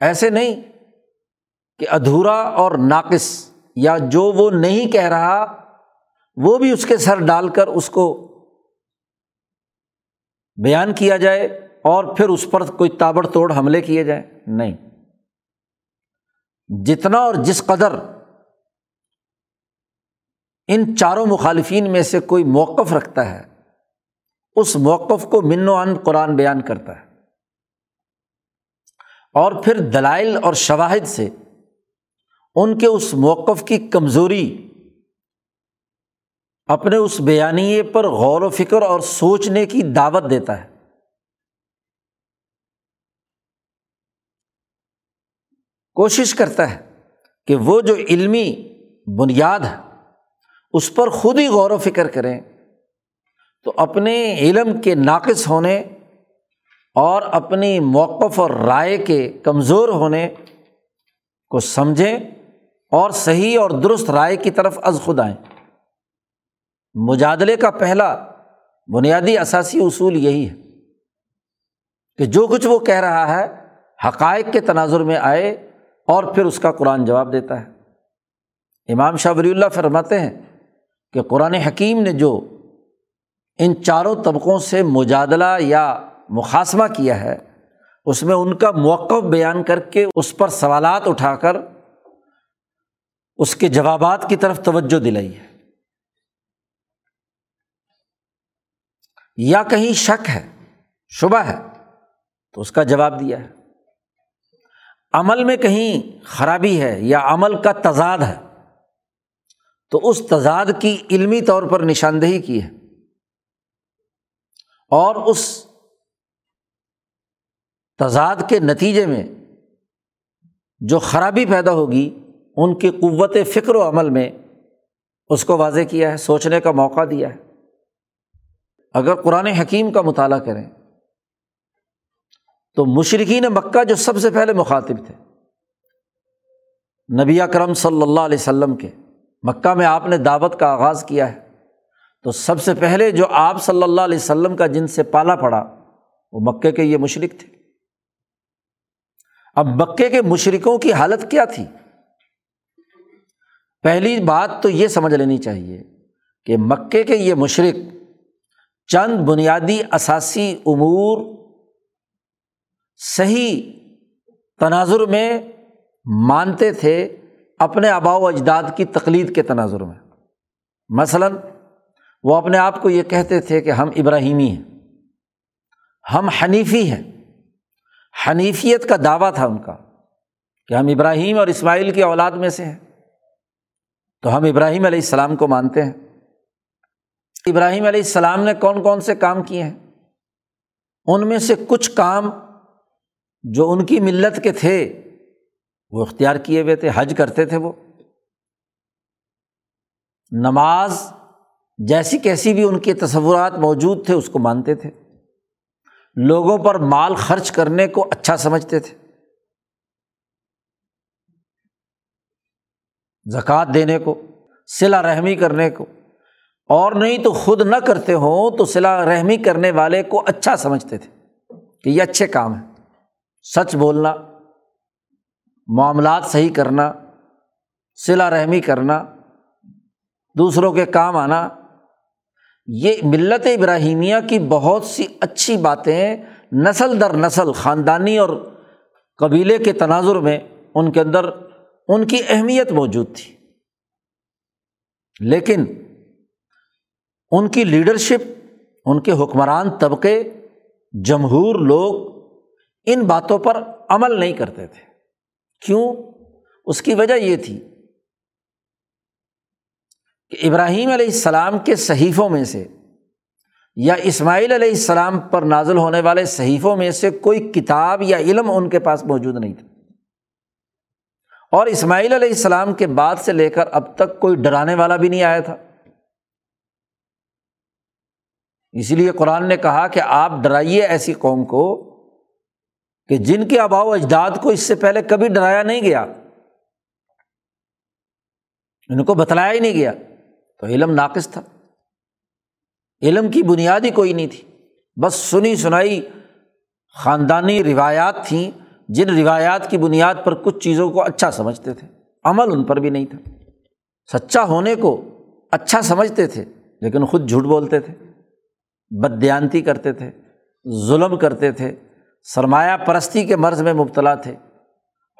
ایسے نہیں کہ ادھورا اور ناقص یا جو وہ نہیں کہہ رہا، وہ بھی اس کے سر ڈال کر اس کو بیان کیا جائے۔ اور پھر اس پر کوئی تابڑ توڑ حملے کیے جائیں؟ نہیں۔ جتنا اور جس قدر ان چاروں مخالفین میں سے کوئی موقف رکھتا ہے، اس موقف کو من و ان قرآن بیان کرتا ہے۔ اور پھر دلائل اور شواہد سے ان کے اس موقف کی کمزوری اپنے اس بیانیے پر غور و فکر اور سوچنے کی دعوت دیتا ہے۔ کوشش کرتا ہے کہ وہ جو علمی بنیاد ہے، اس پر خود ہی غور و فکر کریں۔ تو اپنے علم کے ناقص ہونے اور اپنی موقف اور رائے کے کمزور ہونے کو سمجھیں اور صحیح اور درست رائے کی طرف از خود آئیں۔ مجادلے کا پہلا بنیادی اثاثی اصول یہی ہے کہ جو کچھ وہ کہہ رہا ہے حقائق کے تناظر میں آئے اور پھر اس کا قرآن جواب دیتا ہے۔ امام شاہ ولی اللہ فرماتے ہیں کہ قرآن حکیم نے جو ان چاروں طبقوں سے مجادلہ یا مقاصمہ کیا ہے، اس میں ان کا موقف بیان کر کے اس پر سوالات اٹھا کر اس کے جوابات کی طرف توجہ دلائی ہے۔ یا کہیں شک ہے، شبہ ہے، تو اس کا جواب دیا ہے۔ عمل میں کہیں خرابی ہے یا عمل کا تضاد ہے، تو اس تضاد کی علمی طور پر نشاندہی کی ہے۔ اور اس تضاد کے نتیجے میں جو خرابی پیدا ہوگی، ان کی قوت فکر و عمل میں اس کو واضح کیا ہے، سوچنے کا موقع دیا ہے۔ اگر قرآن حکیم کا مطالعہ کریں تو مشرقین مکہ جو سب سے پہلے مخاطب تھے۔ نبی کرم صلی اللہ علیہ وسلم کے مکہ میں آپ نے دعوت کا آغاز کیا ہے۔ تو سب سے پہلے جو آپ صلی اللہ علیہ وسلم کا جن سے پالا پڑا، وہ مکے کے یہ مشرق تھے۔ اب مکے کے مشرقوں کی حالت کیا تھی؟ پہلی بات تو یہ سمجھ لینی چاہیے کہ مکے کے یہ مشرق چند بنیادی اثاثی امور صحیح تناظر میں مانتے تھے اپنے آبا و اجداد کی تقلید کے تناظر میں۔ مثلاً وہ اپنے آپ کو یہ کہتے تھے کہ ہم ابراہیمی ہیں، ہم حنیفی ہیں۔ حنیفیت کا دعویٰ تھا ان کا کہ ہم ابراہیم اور اسماعیل کی اولاد میں سے ہیں۔ تو ہم ابراہیم علیہ السلام کو مانتے ہیں۔ ابراہیم علیہ السلام نے کون کون سے کام کیے ہیں؟ ان میں سے کچھ کام جو ان کی ملت کے تھے، وہ اختیار کیے ہوئے تھے، حج کرتے تھے وہ۔ نماز جیسی کیسی بھی ان کے تصورات موجود تھے، اس کو مانتے تھے۔ لوگوں پر مال خرچ کرنے کو اچھا سمجھتے تھے۔ زکوٰۃ دینے کو صلا رحمی کرنے کو۔ اور نہیں تو خود نہ کرتے ہوں تو صلا رحمی کرنے والے کو اچھا سمجھتے تھے کہ یہ اچھے کام ہیں۔ سچ بولنا، معاملات صحیح کرنا صلا رحمی کرنا، دوسروں کے کام آنا، یہ ملت ابراہیمیہ کی بہت سی اچھی باتیں نسل در نسل، خاندانی اور قبیلے کے تناظر میں ان کے اندر ان کی اہمیت موجود تھی۔ لیکن ان کی لیڈرشپ، ان کے حکمران طبقے، جمہور لوگ ان باتوں پر عمل نہیں کرتے تھے۔ کیوں؟ اس کی وجہ یہ تھی کہ ابراہیم علیہ السلام کے صحیفوں میں سے یا اسماعیل علیہ السلام پر نازل ہونے والے صحیفوں میں سے کوئی کتاب یا علم ان کے پاس موجود نہیں تھا۔ اور اسماعیل علیہ السلام کے بعد سے لے کر اب تک کوئی ڈرانے والا بھی نہیں آیا تھا۔ اس لیے قرآن نے کہا کہ آپ ڈرائیے ایسی قوم کو کہ جن کے آبا و اجداد کو اس سے پہلے کبھی ڈرایا نہیں گیا، ان کو بتلایا ہی نہیں گیا۔ تو علم ناقص تھا۔ علم کی بنیاد ہی کوئی نہیں تھی۔ بس سنی سنائی خاندانی روایات تھیں، جن روایات کی بنیاد پر کچھ چیزوں کو اچھا سمجھتے تھے۔ عمل ان پر بھی نہیں تھا۔ سچا ہونے کو اچھا سمجھتے تھے، لیکن خود جھوٹ بولتے تھے بدیانتی کرتے تھے، ظلم کرتے تھے۔ سرمایہ پرستی کے مرض میں مبتلا تھے۔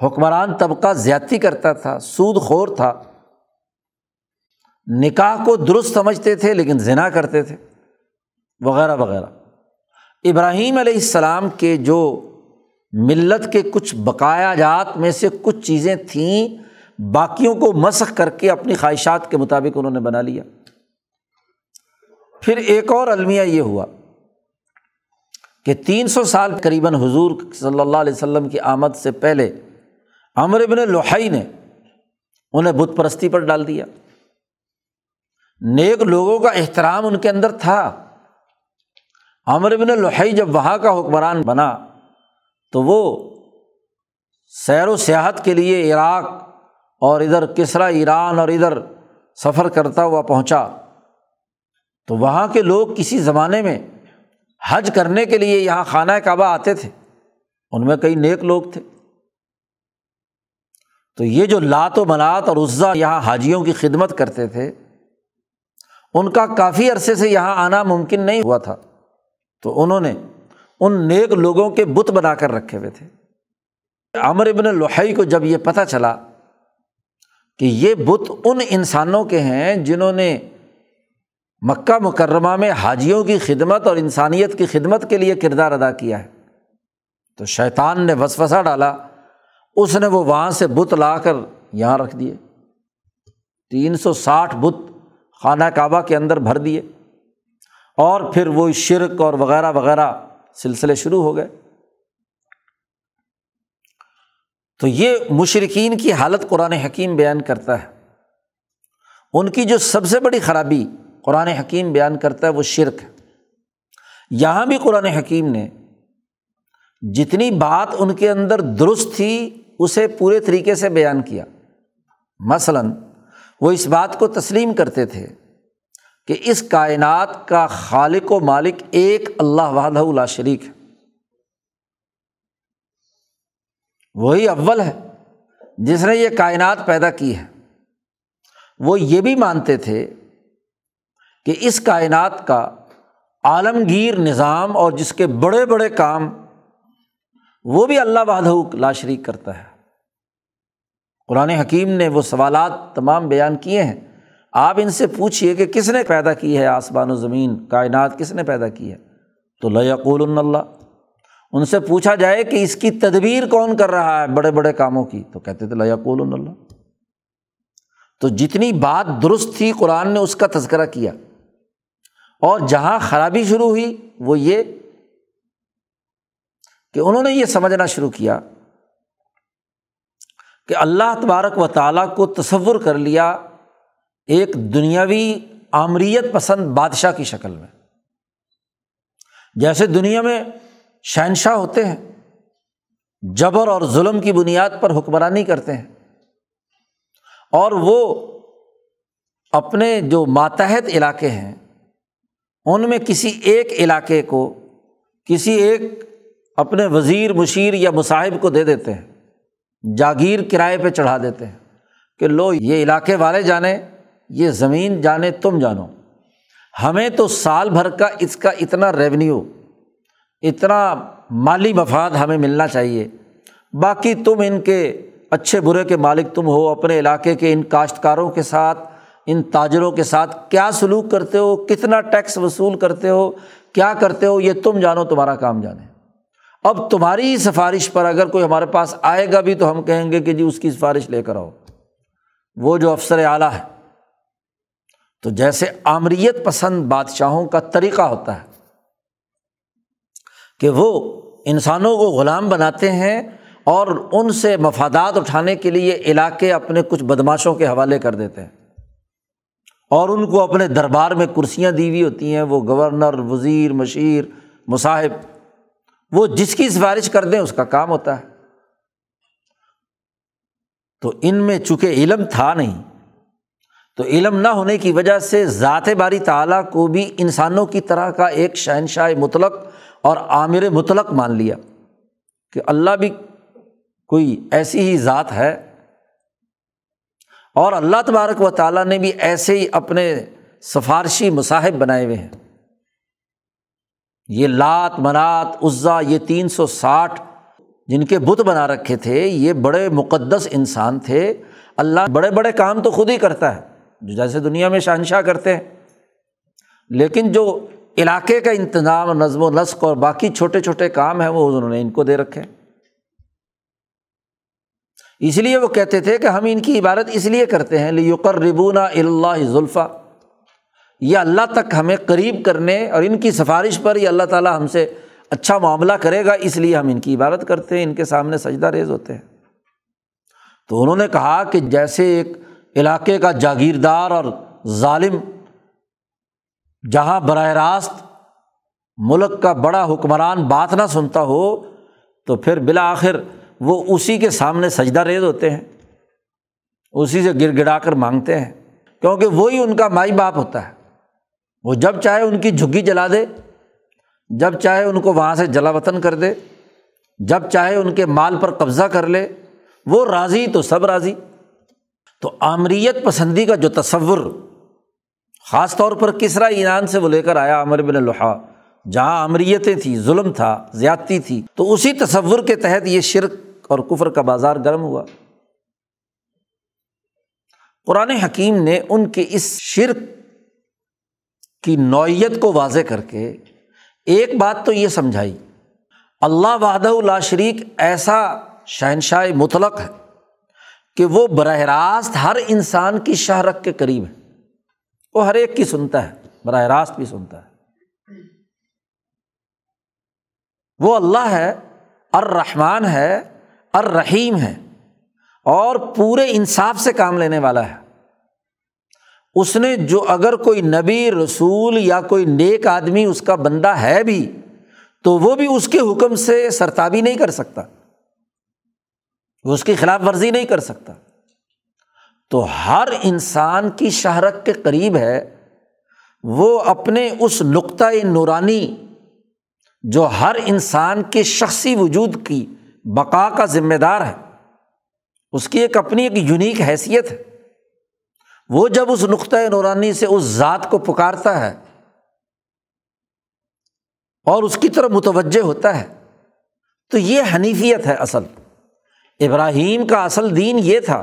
حکمران طبقہ زیادتی کرتا تھا، سود خور تھا۔ نکاح کو درست سمجھتے تھے لیکن ذنا کرتے تھے، وغیرہ وغیرہ۔ ابراہیم علیہ السلام کے جو ملت کے کچھ بقایا جات میں سے کچھ چیزیں تھیں، باقیوں کو مسخ کر کے اپنی خواہشات کے مطابق انہوں نے بنا لیا۔ پھر ایک اور المیہ یہ ہوا۔ کہ تین سو سال قریباً حضور صلی اللہ علیہ وسلم کی آمد سے پہلے امر ابن لوہائی نے انہیں بت پرستی پر ڈال دیا۔ نیک لوگوں کا احترام ان کے اندر تھا۔ امر ابن لوہائی جب وہاں کا حکمران بنا تو وہ سیر و سیاحت کے لیے عراق اور ادھر کسرا، ایران اور ادھر سفر کرتا ہوا پہنچا۔ تو وہاں کے لوگ کسی زمانے میں حج کرنے کے لیے یہاں خانہ کعبہ آتے تھے۔ ان میں کئی نیک لوگ تھے۔ تو یہ جو لات و منات اور عزا یہاں حاجیوں کی خدمت کرتے تھے، ان کا کافی عرصے سے یہاں آنا ممکن نہیں ہوا تھا۔ تو انہوں نے ان نیک لوگوں کے بت بنا کر رکھے ہوئے تھے۔ امر ابن لوہائی کو جب یہ پتہ چلا کہ یہ بت ان انسانوں کے ہیں جنہوں نے مکہ مکرمہ میں حاجیوں کی خدمت اور انسانیت کی خدمت کے لیے کردار ادا کیا ہے۔ تو شیطان نے وسوسہ ڈالا، اس نے وہ وہاں سے بت لا کر یہاں رکھ دیے۔ تین سو ساٹھ بت خانہ کعبہ کے اندر بھر دیے۔ اور پھر وہ شرک اور وغیرہ وغیرہ سلسلے شروع ہو گئے۔ تو یہ مشرقین کی حالت قرآن حکیم بیان کرتا ہے۔ ان کی جو سب سے بڑی خرابی قرآن حکیم بیان کرتا ہے، وہ شرک ہے۔ یہاں بھی قرآن حکیم نے جتنی بات ان کے اندر درست تھی، اسے پورے طریقے سے بیان کیا۔ مثلاً، وہ اس بات کو تسلیم کرتے تھے کہ اس کائنات کا خالق و مالک ایک اللہ وحدہ اللہ شریک ہے۔ وہی اول ہے، جس نے یہ کائنات پیدا کی ہے۔ وہ یہ بھی مانتے تھے کہ اس کائنات کا عالمگیر نظام اور جس کے بڑے بڑے کام، وہ بھی اللہ وحدہ لا شریک کرتا ہے۔ قرآن حکیم نے وہ سوالات تمام بیان کیے ہیں۔ آپ ان سے پوچھیے کہ کس نے پیدا کی ہے آسمان و زمین، کائنات کس نے پیدا کی ہے؟ تو لقول اللہ۔ ان سے پوچھا جائے کہ اس کی تدبیر کون کر رہا ہے بڑے بڑے کاموں کی؟ تو کہتے تھے لقول اللہ۔ تو جتنی بات درست تھی قرآن نے اس کا تذکرہ کیا۔ اور جہاں خرابی شروع ہوئی، وہ یہ کہ انہوں نے یہ سمجھنا شروع کیا کہ اللہ تبارک و تعالیٰ کو تصور کر لیا ایک دنیاوی آمریت پسند بادشاہ کی شکل میں۔ جیسے دنیا میں شہنشاہ ہوتے ہیں، جبر اور ظلم کی بنیاد پر حکمرانی کرتے ہیں اور وہ اپنے جو ماتحت علاقے ہیں ان میں کسی ایک علاقے کو کسی ایک اپنے وزیر، مشیر یا مصاحب کو دے دیتے ہیں، جاگیر کرائے پہ چڑھا دیتے ہیں کہ لو، یہ علاقے والے جانے، یہ زمین جانے، تم جانو۔ ہمیں تو سال بھر کا اس کا اتنا ریونیو اتنا مالی مفاد ہمیں ملنا چاہیے۔ باقی تم ان کے اچھے برے کے مالک تم ہو، اپنے علاقے کے ان کاشتکاروں کے ساتھ ان تاجروں کے ساتھ کیا سلوک کرتے ہو، کتنا ٹیکس وصول کرتے ہو، کیا کرتے ہو، یہ تم جانو، تمہارا کام جانے۔ اب تمہاری ہی سفارش پر اگر کوئی ہمارے پاس آئے گا بھی تو ہم کہیں گے کہ جی اس کی سفارش لے کر آؤ۔ وہ جو افسر اعلیٰ ہے، تو جیسے آمریت پسند بادشاہوں کا طریقہ ہوتا ہے کہ وہ انسانوں کو غلام بناتے ہیں اور ان سے مفادات اٹھانے کے لیے علاقے اپنے کچھ بدماشوں کے حوالے کر دیتے ہیں۔ اور ان کو اپنے دربار میں کرسیاں دی ہوئی ہوتی ہیں، وہ گورنر، وزیر، مشیر، مصاحب، وہ جس کی سفارش کر دیں اس کا کام ہوتا ہے۔ تو ان میں چونکہ علم تھا نہیں، تو علم نہ ہونے کی وجہ سے ذات باری تعلیٰ کو بھی انسانوں کی طرح کا ایک شہنشاہ مطلق اور عامر مطلق مان لیا کہ اللہ بھی کوئی ایسی ہی ذات ہے اور اللہ تبارک و تعالیٰ نے بھی ایسے ہی اپنے سفارشی مصاحب بنائے ہوئے ہیں۔ یہ لات، منات، عزا، یہ تین سو ساٹھ جن کے بت بنا رکھے تھے، یہ بڑے مقدس انسان تھے۔ اللہ بڑے بڑے کام تو خود ہی کرتا ہے، جو جیسے دنیا میں شہنشاہ کرتے ہیں۔ لیکن جو علاقے کا انتظام نظم و نسق اور باقی چھوٹے چھوٹے کام ہیں، وہ انہوں نے ان کو دے رکھے اس لیے وہ کہتے تھے کہ ہم ان کی عبادت اس لیے کرتے ہیں لیقر ربونا اللہ ذلفہ یہ اللہ تک ہمیں قریب کرنے اور ان کی سفارش پر یہ اللہ تعالیٰ ہم سے اچھا معاملہ کرے گا، اس لیے ہم ان کی عبادت کرتے ہیں، ان کے سامنے سجدہ ریز ہوتے ہیں۔ تو انہوں نے کہا کہ جیسے ایک علاقے کا جاگیردار اور ظالم، جہاں براہ راست ملک کا بڑا حکمران بات نہ سنتا ہو، تو پھر بالآخر وہ اسی کے سامنے سجدہ ریز ہوتے ہیں، اسی سے گر گڑا کر مانگتے ہیں، کیونکہ وہی ان کا مائی باپ ہوتا ہے۔ وہ جب چاہے ان کی جھگی جلا دے، جب چاہے ان کو وہاں سے جلا وطن کر دے، جب چاہے ان کے مال پر قبضہ کر لے، وہ راضی تو سب راضی۔ تو آمریت پسندی کا جو تصور، خاص طور پر کسرا ایران سے وہ لے کر آیا عمر بن الحا جہاں امریتیں تھیں، ظلم تھا، زیادتی تھی، تو اسی تصور کے تحت یہ شرک اور کفر کا بازار گرم ہوا۔ قرآن حکیم نے ان کے اس شرک کی نوعیت کو واضح کر کے ایک بات تو یہ سمجھائی، اللہ وحدہ اللہ شریک ایسا شہنشاہ مطلق ہے کہ وہ براہ راست ہر انسان کی شہرک کے قریب ہے۔ وہ ہر ایک کی سنتا ہے، براہ راست بھی سنتا ہے۔ وہ اللہ ہے، الرحمن ہے، الرحیم ہے اور پورے انصاف سے کام لینے والا ہے۔ اس نے جو اگر کوئی نبی، رسول یا کوئی نیک آدمی اس کا بندہ ہے بھی، تو وہ بھی اس کے حکم سے سرتابی نہیں کر سکتا۔ وہ اس کی خلاف ورزی نہیں کر سکتا۔ تو ہر انسان کی شہرت کے قریب ہے، وہ اپنے اس نقطۂ نورانی جو ہر انسان کے شخصی وجود کی بقا کا ذمہ دار ہے۔ اس کی ایک اپنی ایک یونیک حیثیت ہے۔ وہ جب اس نقطۂ نورانی سے اس ذات کو پکارتا ہے اور اس کی طرف متوجہ ہوتا ہے، تو یہ حنیفیت ہے اصل۔ ابراہیم کا اصل دین یہ تھا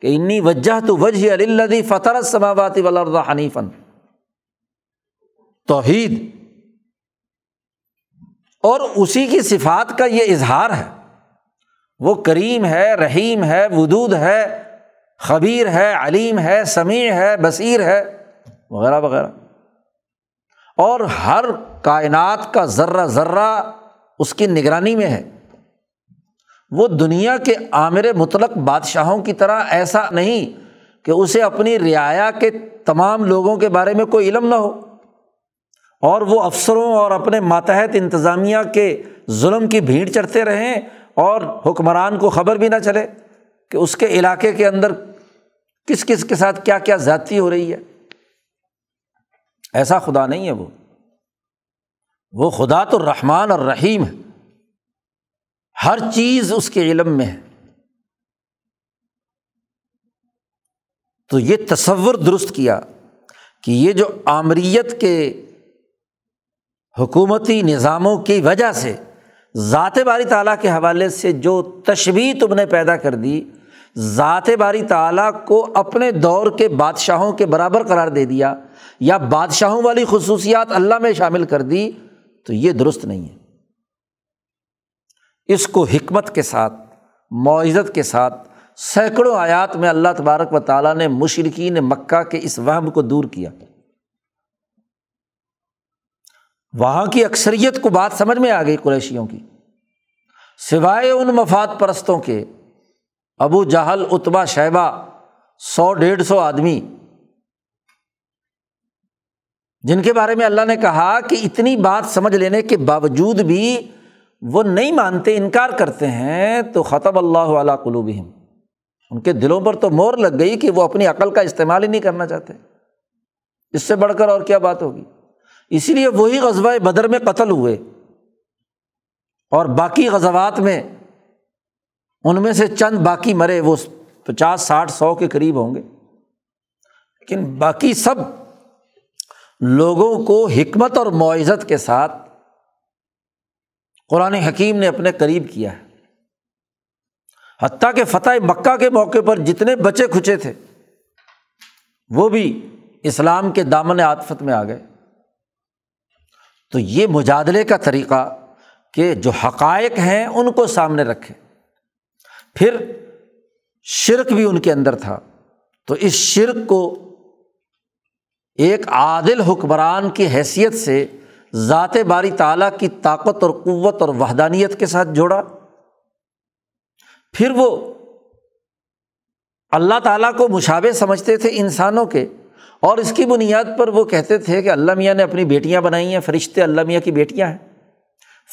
کہ انی وجہ تو وجہ اللہ فطر سماواتی ولرد حنیفن توحید اور اسی کی صفات کا یہ اظہار ہے۔ وہ کریم ہے، رحیم ہے، ودود ہے، خبیر ہے، علیم ہے، سمیع ہے، بصیر ہے، وغیرہ وغیرہ۔ اور ہر کائنات کا ذرہ ذرہ اس کی نگرانی میں ہے۔ وہ دنیا کے عامر مطلق بادشاہوں کی طرح ایسا نہیں کہ اسے اپنی رعایا کے تمام لوگوں کے بارے میں کوئی علم نہ ہو۔ اور وہ افسروں اور اپنے ماتحت انتظامیہ کے ظلم کی بھیڑ چڑھتے رہیں اور حکمران کو خبر بھی نہ چلے کہ اس کے علاقے کے اندر کس کس کے ساتھ کیا کیا زیادتی ہو رہی ہے۔ ایسا خدا نہیں ہے وہ۔ وہ خدا تو رحمان اور رحیم ہے۔ ہر چیز اس کے علم میں ہے۔ تو یہ تصور درست کیا کہ یہ جو آمریت کے حکومتی نظاموں کی وجہ سے ذات باری تعالیٰ کے حوالے سے جو تشبیح تم نے پیدا کر دی، ذات باری تعالیٰ کو اپنے دور کے بادشاہوں کے برابر قرار دے دیا یا بادشاہوں والی خصوصیات اللہ میں شامل کر دی، تو یہ درست نہیں ہے۔ اس کو حکمت کے ساتھ معزت کے ساتھ، سینکڑوں آیات میں اللہ تبارک و تعالیٰ نے مشرقین مکہ کے اس وہم کو دور کیا۔ وہاں کی اکثریت کو بات سمجھ میں آ گئی قریشیوں کی۔ سوائے ان مفاد پرستوں کے، ابو جہل اتبا شیبہ، سو ڈیڑھ سو آدمی۔ جن کے بارے میں اللہ نے کہا کہ اتنی بات سمجھ لینے کے باوجود بھی وہ نہیں مانتے، انکار کرتے ہیں، تو خطب اللہ علیہ قلوبہم۔ ان کے دلوں پر تو مور لگ گئی کہ وہ اپنی عقل کا استعمال ہی نہیں کرنا چاہتے۔ اس سے بڑھ کر اور کیا بات ہوگی؟ اسی لیے وہی غزبۂ بدر میں قتل ہوئے۔ اور باقی غزوات میں ان میں سے چند باقی مرے، وہ پچاس، ساٹھ، سو کے قریب ہوں گے۔ لیکن باقی سب لوگوں کو حکمت اور معزت کے ساتھ قرآن حکیم نے اپنے قریب کیا ہے۔ حتیٰ کہ فتح مکہ کے موقع پر جتنے بچے کھچے تھے، وہ بھی اسلام کے دامن عاطفت میں آ گئے۔ تو یہ مجادلے کا طریقہ کہ جو حقائق ہیں ان کو سامنے رکھے۔ پھر شرک بھی ان کے اندر تھا۔ تو اس شرک کو ایک عادل حکمران کی حیثیت سے ذات باری تعالیٰ کی طاقت اور قوت اور وحدانیت کے ساتھ جوڑا۔ پھر وہ اللہ تعالیٰ کو مشابے سمجھتے تھے انسانوں کے۔ اور اس کی بنیاد پر وہ کہتے تھے کہ اللہ میاں نے اپنی بیٹیاں بنائی ہیں، فرشتے اللہ میاں کی بیٹیاں ہیں۔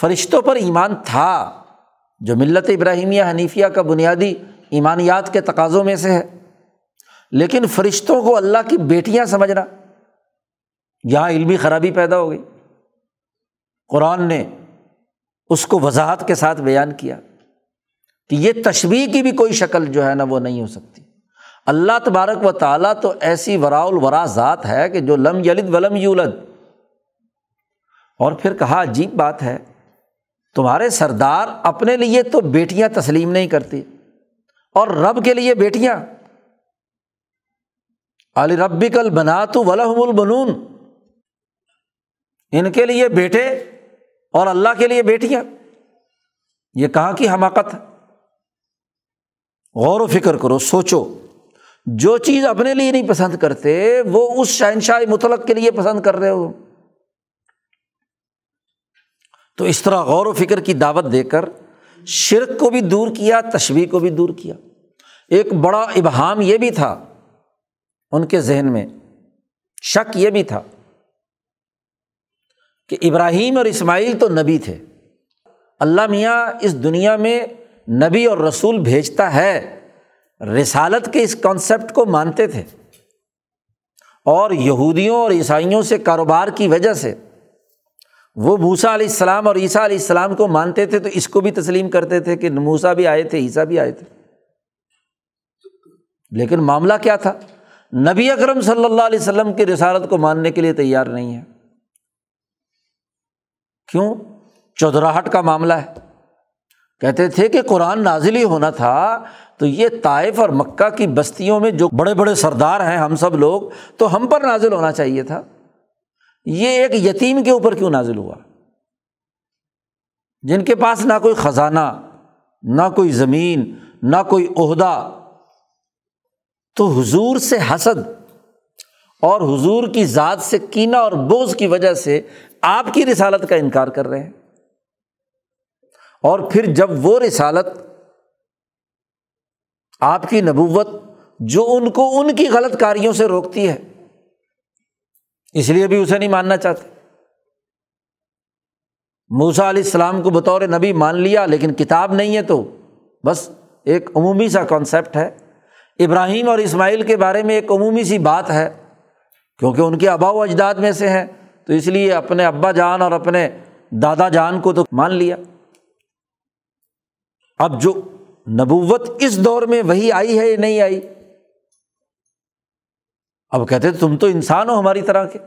فرشتوں پر ایمان تھا، جو ملت ابراہیمیہ حنیفیہ کا بنیادی ایمانیات کے تقاضوں میں سے ہے۔ لیکن فرشتوں کو اللہ کی بیٹیاں سمجھنا، یہاں علمی خرابی پیدا ہو گئی۔ قرآن نے اس کو وضاحت کے ساتھ بیان کیا کہ یہ تشبیح کی بھی کوئی شکل جو ہے نا وہ نہیں ہو سکتی۔ اللہ تبارک و تعالیٰ تو ایسی ورا الورا ذات ہے کہ جو لم یلد ولم یولد۔ اور پھر کہا، عجیب بات ہے، تمہارے سردار اپنے لیے تو بیٹیاں تسلیم نہیں کرتی اور رب کے لیے بیٹیاں۔ علی ربی کل بنا تو ولحم البنون۔ ان کے لیے بیٹے اور اللہ کے لیے بیٹیاں۔ یہ کہاں کی حماقت ہے؟ غور و فکر کرو، سوچو۔ جو چیز اپنے لیے نہیں پسند کرتے، وہ اس شہنشاہ مطلق کے لیے پسند کر رہے ہو۔ تو اس طرح غور و فکر کی دعوت دے کر، شرک کو بھی دور کیا تشویح کو بھی دور کیا۔ ایک بڑا ابہام یہ بھی تھا ان کے ذہن میں، شک یہ بھی تھا کہ ابراہیم اور اسماعیل تو نبی تھے۔ اللہ میاں اس دنیا میں نبی اور رسول بھیجتا ہے۔ رسالت کے اس کانسیپٹ کو مانتے تھے۔ اور یہودیوں اور عیسائیوں سے کاروبار کی وجہ سے وہ موسا علیہ السلام اور عیسیٰ علیہ السلام کو مانتے تھے تو اس کو بھی تسلیم کرتے تھے کہ موسا بھی آئے تھے، عیسیٰ بھی آئے تھے۔ لیکن معاملہ کیا تھا؟ نبی اکرم صلی اللہ علیہ وسلم کی رسالت کو ماننے کے لیے تیار نہیں ہے کیوں؟ چودراہٹ کا معاملہ ہے۔ کہتے تھے کہ قرآن نازل ہی ہونا تھا، تو یہ طائف اور مکہ کی بستیوں میں جو بڑے بڑے سردار ہیں ہم سب لوگ، تو ہم پر نازل ہونا چاہیے تھا۔ یہ ایک یتیم کے اوپر کیوں نازل ہوا؟ جن کے پاس نہ کوئی خزانہ، نہ کوئی زمین، نہ کوئی عہدہ۔ تو حضور سے حسد اور حضور کی ذات سے کینا اور بوز کی وجہ سے آپ کی رسالت کا انکار کر رہے ہیں۔ اور پھر جب وہ رسالت آپ کی نبوت جو ان کو ان کی غلط کاریوں سے روکتی ہے، اس لیے بھی اسے نہیں ماننا چاہتے۔ موسا علیہ السلام کو بطور نبی مان لیا، لیکن کتاب نہیں ہے تو بس ایک عمومی سا کانسیپٹ ہے۔ ابراہیم اور اسماعیل کے بارے میں ایک عمومی سی بات ہے، کیونکہ ان کے آبا و اجداد میں سے ہیں، تو اس لیے اپنے ابا جان اور اپنے دادا جان کو تو مان لیا۔ اب جو نبوت اس دور میں وہی آئی ہے یا نہیں آئی؟ اب کہتے تم تو انسان ہو ہماری طرح کے۔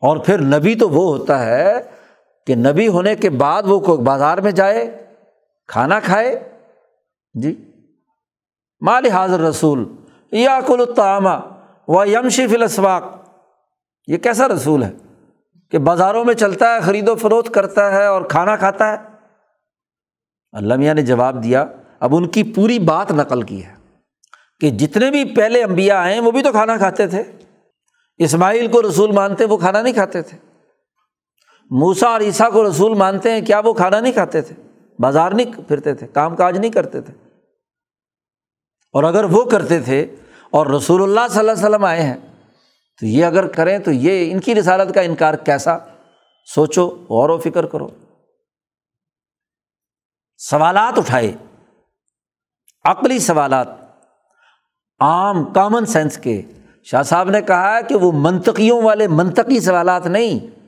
اور پھر نبی تو وہ ہوتا ہے کہ نبی ہونے کے بعد وہ کوئی بازار میں جائے، کھانا کھائے۔ جی۔ مال حاضر رسول یا کل الطعامہ و یمشی فلسواق یہ کیسا رسول ہے کہ بازاروں میں چلتا ہے، خرید و فروخت کرتا ہے اور کھانا کھاتا ہے؟ اللہ میاں نے جواب دیا، اب ان کی پوری بات نقل کی ہے کہ جتنے بھی پہلے امبیا آئے وہ بھی تو کھانا کھاتے تھے۔ اسماعیل کو رسول مانتے وہ کھانا نہیں کھاتے تھے۔ موسا اور عیسیٰ کو رسول مانتے ہیں کیا وہ کھانا نہیں کھاتے تھے؟ بازار نہیں پھرتے تھے، کام کاج نہیں کرتے تھے۔ اور اگر وہ کرتے تھے اور رسول اللہ صلی اللہ علیہ وسلم آئے ہیں، تو یہ اگر کریں تو یہ ان کی رسالت کا انکار کیسا؟ سوچو، غور و فکر کرو۔ سوالات اٹھائے۔ عقلی سوالات۔ عام کامن سینس کے۔ شاہ صاحب نے کہا کہ وہ منطقیوں والے منطقی سوالات نہیں،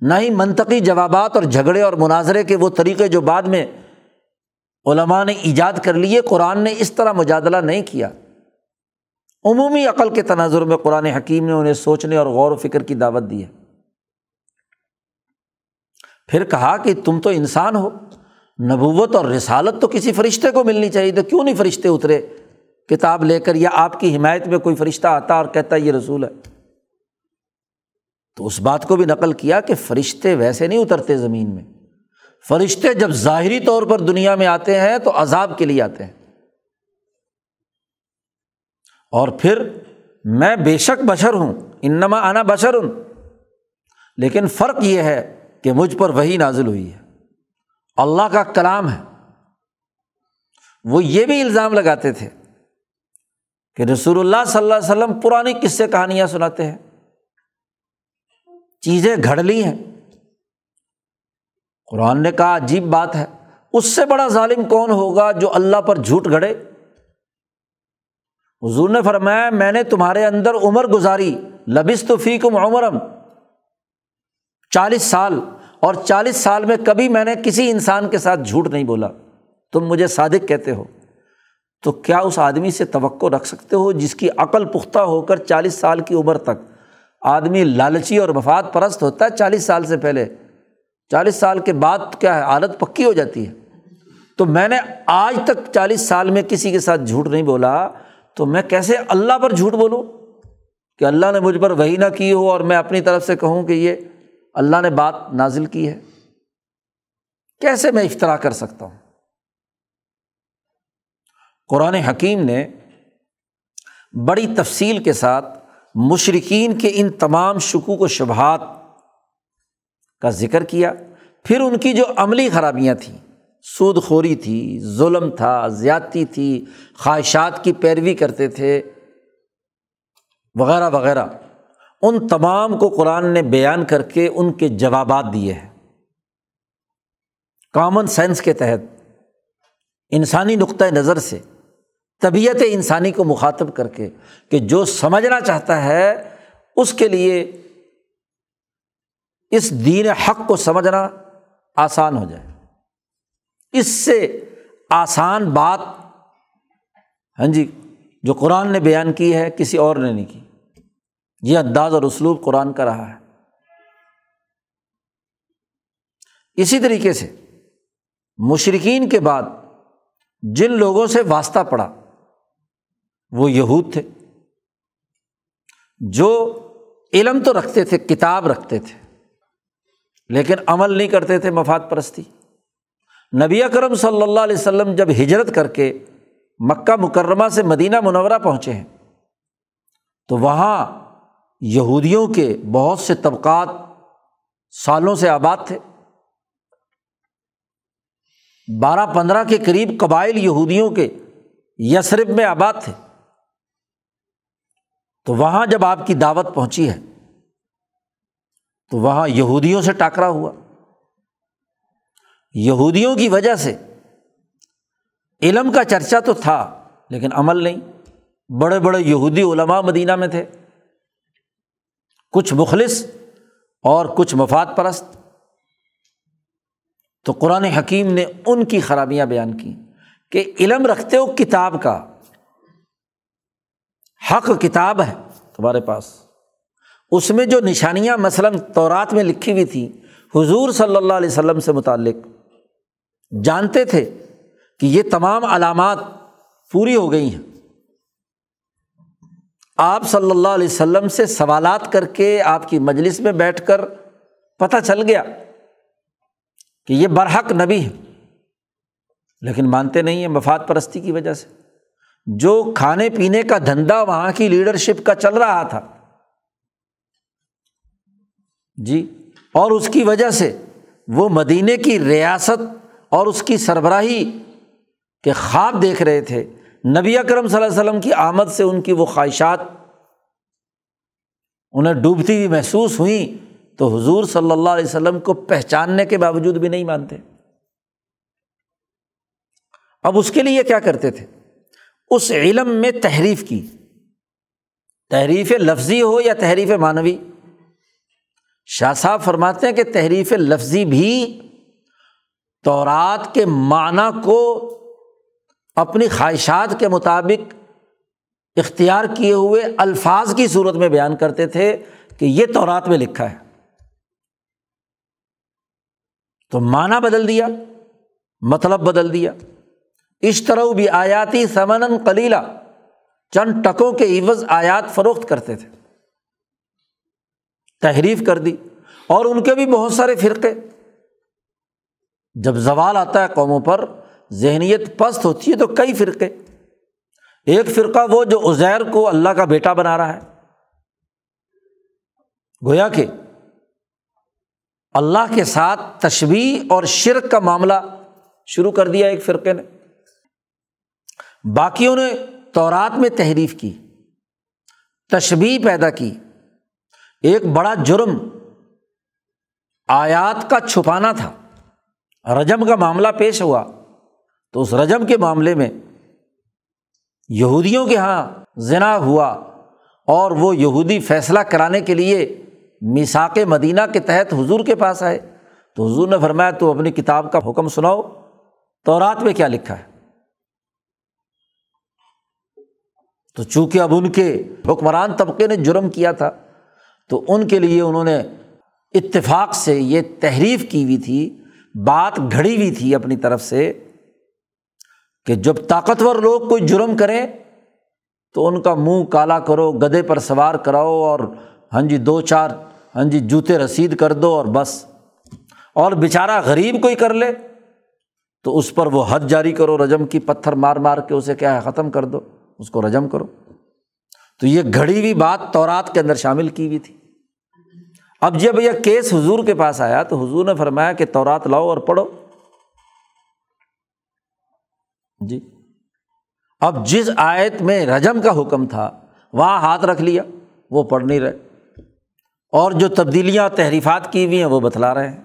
نہ ہی منطقی جوابات اور جھگڑے اور مناظرے کے وہ طریقے جو بعد میں علماء نے ایجاد کر لیے، قرآن نے اس طرح مجادلہ نہیں کیا۔ عمومی عقل کے تناظر میں قرآن حکیم نے انہیں سوچنے اور غور و فکر کی دعوت دی ہے۔ پھر کہا کہ تم تو انسان ہو۔ نبوت اور رسالت تو کسی فرشتے کو ملنی چاہیے، تو کیوں نہیں فرشتے اترے؟ کتاب لے کر یا آپ کی حمایت میں کوئی فرشتہ آتا اور کہتا یہ رسول ہے۔ تو اس بات کو بھی نقل کیا کہ فرشتے ویسے نہیں اترتے زمین میں۔ فرشتے جب ظاہری طور پر دنیا میں آتے ہیں تو عذاب کے لیے آتے ہیں۔ اور پھر میں بے شک بشر ہوں، انما آنا بشر ہوں لیکن فرق یہ ہے کہ مجھ پر وہی نازل ہوئی ہے۔ اللہ کا کلام ہے۔ وہ یہ بھی الزام لگاتے تھے کہ رسول اللہ صلی اللہ علیہ وسلم پرانی قصے کہانیاں سناتے ہیں۔ چیزیں گھڑ لی ہیں۔ قرآن نے کہا، عجیب بات ہے۔ اس سے بڑا ظالم کون ہوگا جو اللہ پر جھوٹ گھڑے؟ حضور نے فرمایا، میں نے تمہارے اندر عمر گزاری لبس تو فی کم عمرم چالیس سال۔ اور چالیس سال میں کبھی میں نے کسی انسان کے ساتھ جھوٹ نہیں بولا۔ تم مجھے صادق کہتے ہو۔ تو کیا اس آدمی سے توقع رکھ سکتے ہو جس کی عقل پختہ ہو کر چالیس سال کی عمر تک آدمی لالچی اور مفاد پرست ہوتا ہے چالیس سال سے پہلے؟ چالیس سال کے بعد کیا ہے؟ عادت پکی ہو جاتی ہے۔ تو میں نے آج تک چالیس سال میں کسی کے ساتھ جھوٹ نہیں بولا۔ تو میں کیسے اللہ پر جھوٹ بولوں؟ کہ اللہ نے مجھ پر وہی نہ کی ہو اور میں اپنی طرف سے کہوں کہ یہ اللہ نے بات نازل کی ہے۔ کیسے میں افطرا کر سکتا ہوں؟ قرآن حکیم نے بڑی تفصیل کے ساتھ مشرقین کے ان تمام شکوک و شبہات کا ذکر کیا۔ پھر ان کی جو عملی خرابیاں تھیں سود خوری تھی، ظلم تھا، زیادتی تھی، خواہشات کی پیروی کرتے تھے، وغیرہ وغیرہ۔ ان تمام کو قرآن نے بیان کر کے ان کے جوابات دیے ہیں۔ کامن سینس کے تحت، انسانی نقطۂ نظر سے، طبیعت انسانی کو مخاطب کر کے کہ جو سمجھنا چاہتا ہے، اس کے لیے اس دین حق کو سمجھنا آسان ہو جائے۔ اس سے آسان بات ہاں جی جو قرآن نے بیان کی ہے، کسی اور نے نہیں کی۔ یہ انداز اور اسلوب قرآن کا رہا ہے۔ اسی طریقے سے مشرقین کے بعد جن لوگوں سے واسطہ پڑا، وہ یہود تھے۔ جو علم تو رکھتے تھے، کتاب رکھتے تھے، لیکن عمل نہیں کرتے تھے مفاد پرستی۔ نبی اکرم صلی اللہ علیہ وسلم جب ہجرت کر کے مکہ مکرمہ سے مدینہ منورہ پہنچے ہیں، تو وہاں یہودیوں کے بہت سے طبقات سالوں سے آباد تھے۔ بارہ پندرہ کے قریب قبائل یہودیوں کے یسرب میں آباد تھے۔ تو وہاں جب آپ کی دعوت پہنچی ہے، تو وہاں یہودیوں سے ٹاکرا ہوا۔ یہودیوں کی وجہ سے علم کا چرچا تو تھا، لیکن عمل نہیں۔ بڑے بڑے یہودی علماء مدینہ میں تھے۔ کچھ مخلص اور کچھ مفاد پرست۔ تو قرآن حکیم نے ان کی خرابیاں بیان کی کہ علم رکھتے ہو کتاب کا۔ حق کتاب ہے تمہارے پاس۔ اس میں جو نشانیاں مثلاً تورات میں لکھی ہوئی تھیں حضور صلی اللہ علیہ وسلم سے متعلق، جانتے تھے کہ یہ تمام علامات پوری ہو گئی ہیں۔ آپ صلی اللہ علیہ وسلم سے سوالات کر کے آپ کی مجلس میں بیٹھ کر پتہ چل گیا کہ یہ برحق نبی ہے لیکن مانتے نہیں ہیں مفاد پرستی کی وجہ سے۔ جو کھانے پینے کا دھندا وہاں کی لیڈرشپ کا چل رہا تھا۔ جی اور اس کی وجہ سے وہ مدینے کی ریاست اور اس کی سربراہی کے خواب دیکھ رہے تھے۔ نبی اکرم صلی اللہ علیہ وسلم کی آمد سے ان کی وہ خواہشات انہیں ڈوبتی ہوئی محسوس ہوئیں تو حضور صلی اللہ علیہ وسلم کو پہچاننے کے باوجود بھی نہیں مانتے۔ اب اس کے لیے کیا کرتے تھے؟ اس علم میں تحریف کی۔ تحریف لفظی ہو یا تحریف معنوی؟ شاہ صاحب فرماتے ہیں کہ تحریف لفظی بھی تورات کے معنی کو اپنی خواہشات کے مطابق اختیار کیے ہوئے الفاظ کی صورت میں بیان کرتے تھے کہ یہ تورات میں لکھا ہے۔ تو معنی بدل دیا مطلب بدل دیا۔ اس طرح بھی آیاتی سمن کلیلہ چند ٹکوں کے عوض آیات فروخت کرتے تھے۔ تحریف کر دی، اور ان کے بھی بہت سارے فرقے۔ جب زوال آتا ہے قوموں پر ذہنیت پست ہوتی ہے تو کئی فرقے۔ ایک فرقہ وہ جو ازیر کو اللہ کا بیٹا بنا رہا ہے۔ گویا کہ اللہ کے ساتھ تشبیح اور شرک کا معاملہ شروع کر دیا ایک فرقے نے۔ باقیوں نے تورات میں تحریف کی تشبیح پیدا کی۔ ایک بڑا جرم آیات کا چھپانا تھا۔ رجم کا معاملہ پیش ہوا۔ تو اس رجم کے معاملے میں یہودیوں کے یہاں ذنا ہوا اور وہ یہودی فیصلہ کرانے کے لیے میساک مدینہ کے تحت حضور کے پاس آئے۔ تو حضور نے فرمایا تو اپنی کتاب کا حکم سناؤ۔ تو رات میں کیا لکھا ہے؟ تو چونکہ اب ان کے حکمران طبقے نے جرم کیا تھا، تو ان کے لیے انہوں نے اتفاق سے یہ تحریف کی ہوئی تھی، بات گھڑی ہوئی تھی اپنی طرف سے۔ کہ جب طاقتور لوگ کوئی جرم کریں تو ان کا منہ کالا کرو گدے پر سوار کراؤ اور ہاں جی دو چار ہاں جی جوتے رسید کر دو اور بس۔ اور بیچارہ غریب کوئی کر لے تو اس پر وہ حد جاری کرو، رجم کی پتھر مار مار کے اسے کیا ہے، ختم کر دو، اس کو رجم کرو۔ تو یہ گھڑی ہوئی بات تورات کے اندر شامل کی ہوئی تھی۔ اب جب یہ کیس حضور کے پاس آیا تو حضور نے فرمایا کہ تورات لاؤ اور پڑھو۔ جی۔ اب جس آیت میں رجم کا حکم تھا، وہاں ہاتھ رکھ لیا، وہ پڑھ نہیں رہے۔ اور جو تبدیلیاں، تحریفات کی ہوئی ہیں، وہ بتلا رہے ہیں۔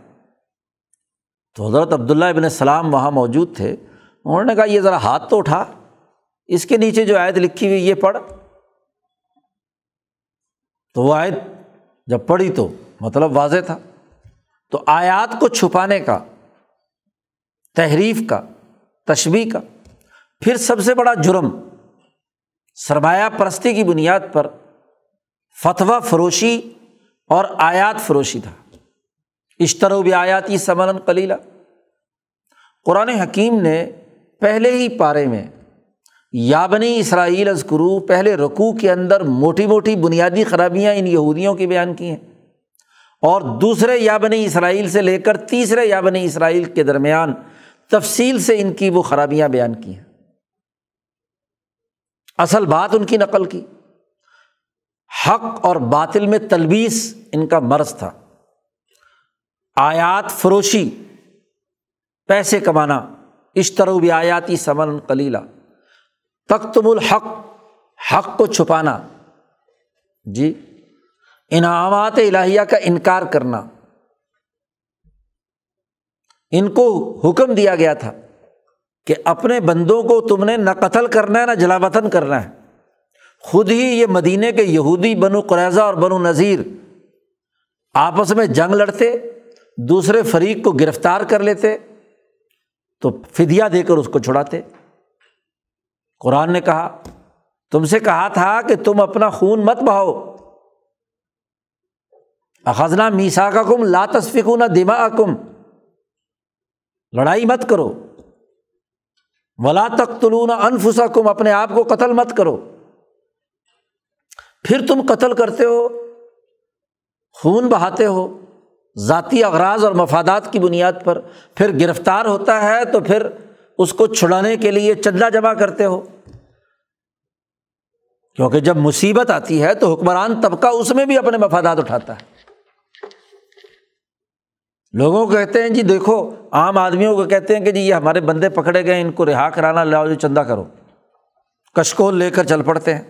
تو حضرت عبداللہ ابن السلام وہاں موجود تھے۔ انہوں نے کہا، یہ ذرا ہاتھ تو اٹھا۔ اس کے نیچے جو آیت لکھی ہوئی، یہ پڑھ۔ تو وہ آیت جب پڑھی تو مطلب واضح تھا۔ تو آیات کو چھپانے کا، تحریف کا تشبی کا پھر سب سے بڑا جرم سرمایہ پرستی کی بنیاد پر فتویٰ فروشی اور آیات فروشی تھا۔ اشترو بھی آیاتی سمن کلیلہ قرآن حکیم نے پہلے ہی پارے میں یابنی اسرائیل ازکرو پہلے رقوع کے اندر موٹی موٹی بنیادی خرابیاں ان یہودیوں کی بیان کی ہیں اور دوسرے یابنی اسرائیل سے لے کر تیسرے یابنی اسرائیل کے درمیان تفصیل سے ان کی وہ خرابیاں بیان کی ہیں۔ اصل بات ان کی نقل کی۔ حق اور باطل میں تلبیس ان کا مرض تھا۔ آیات فروشی، پیسے کمانا، اشترو بھی آیاتی سمن کلیلہ تختم الحق، حق کو چھپانا۔ جی انعامات الہیہ کا انکار کرنا۔ ان کو حکم دیا گیا تھا۔ کہ اپنے بندوں کو تم نے نہ قتل کرنا ہے، نہ جلا وطن کرنا ہے۔ خود ہی یہ مدینے کے یہودی، بنو قریضہ اور بنو نذیر آپس میں جنگ لڑتے، دوسرے فریق کو گرفتار کر لیتے، تو فدیا دے کر اس کو چھڑاتے۔ قرآن نے کہا، تم سے کہا تھا کہ تم اپنا خون مت بہاؤ۔ اخذنا میسا کا کم لا تصفکون دما کم لڑائی مت کرو۔ ولا تک تلون انفسا کم اپنے آپ کو قتل مت کرو۔ پھر تم قتل کرتے ہو، خون بہاتے ہو، ذاتی اغراض اور مفادات کی بنیاد پر۔ پھر گرفتار ہوتا ہے تو پھر اس کو چھڑانے کے لیے چندہ جمع کرتے ہو۔ کیونکہ جب مصیبت آتی ہے تو حکمران طبقہ اس میں بھی اپنے مفادات اٹھاتا ہے۔ لوگوں کو کہتے ہیں جی دیکھو، عام آدمیوں کو کہتے ہیں کہ جی یہ ہمارے بندے پکڑے گئے، ان کو رہا کرانا، لاؤ جو چندہ کرو۔ کشکول لے کر چل پڑتے ہیں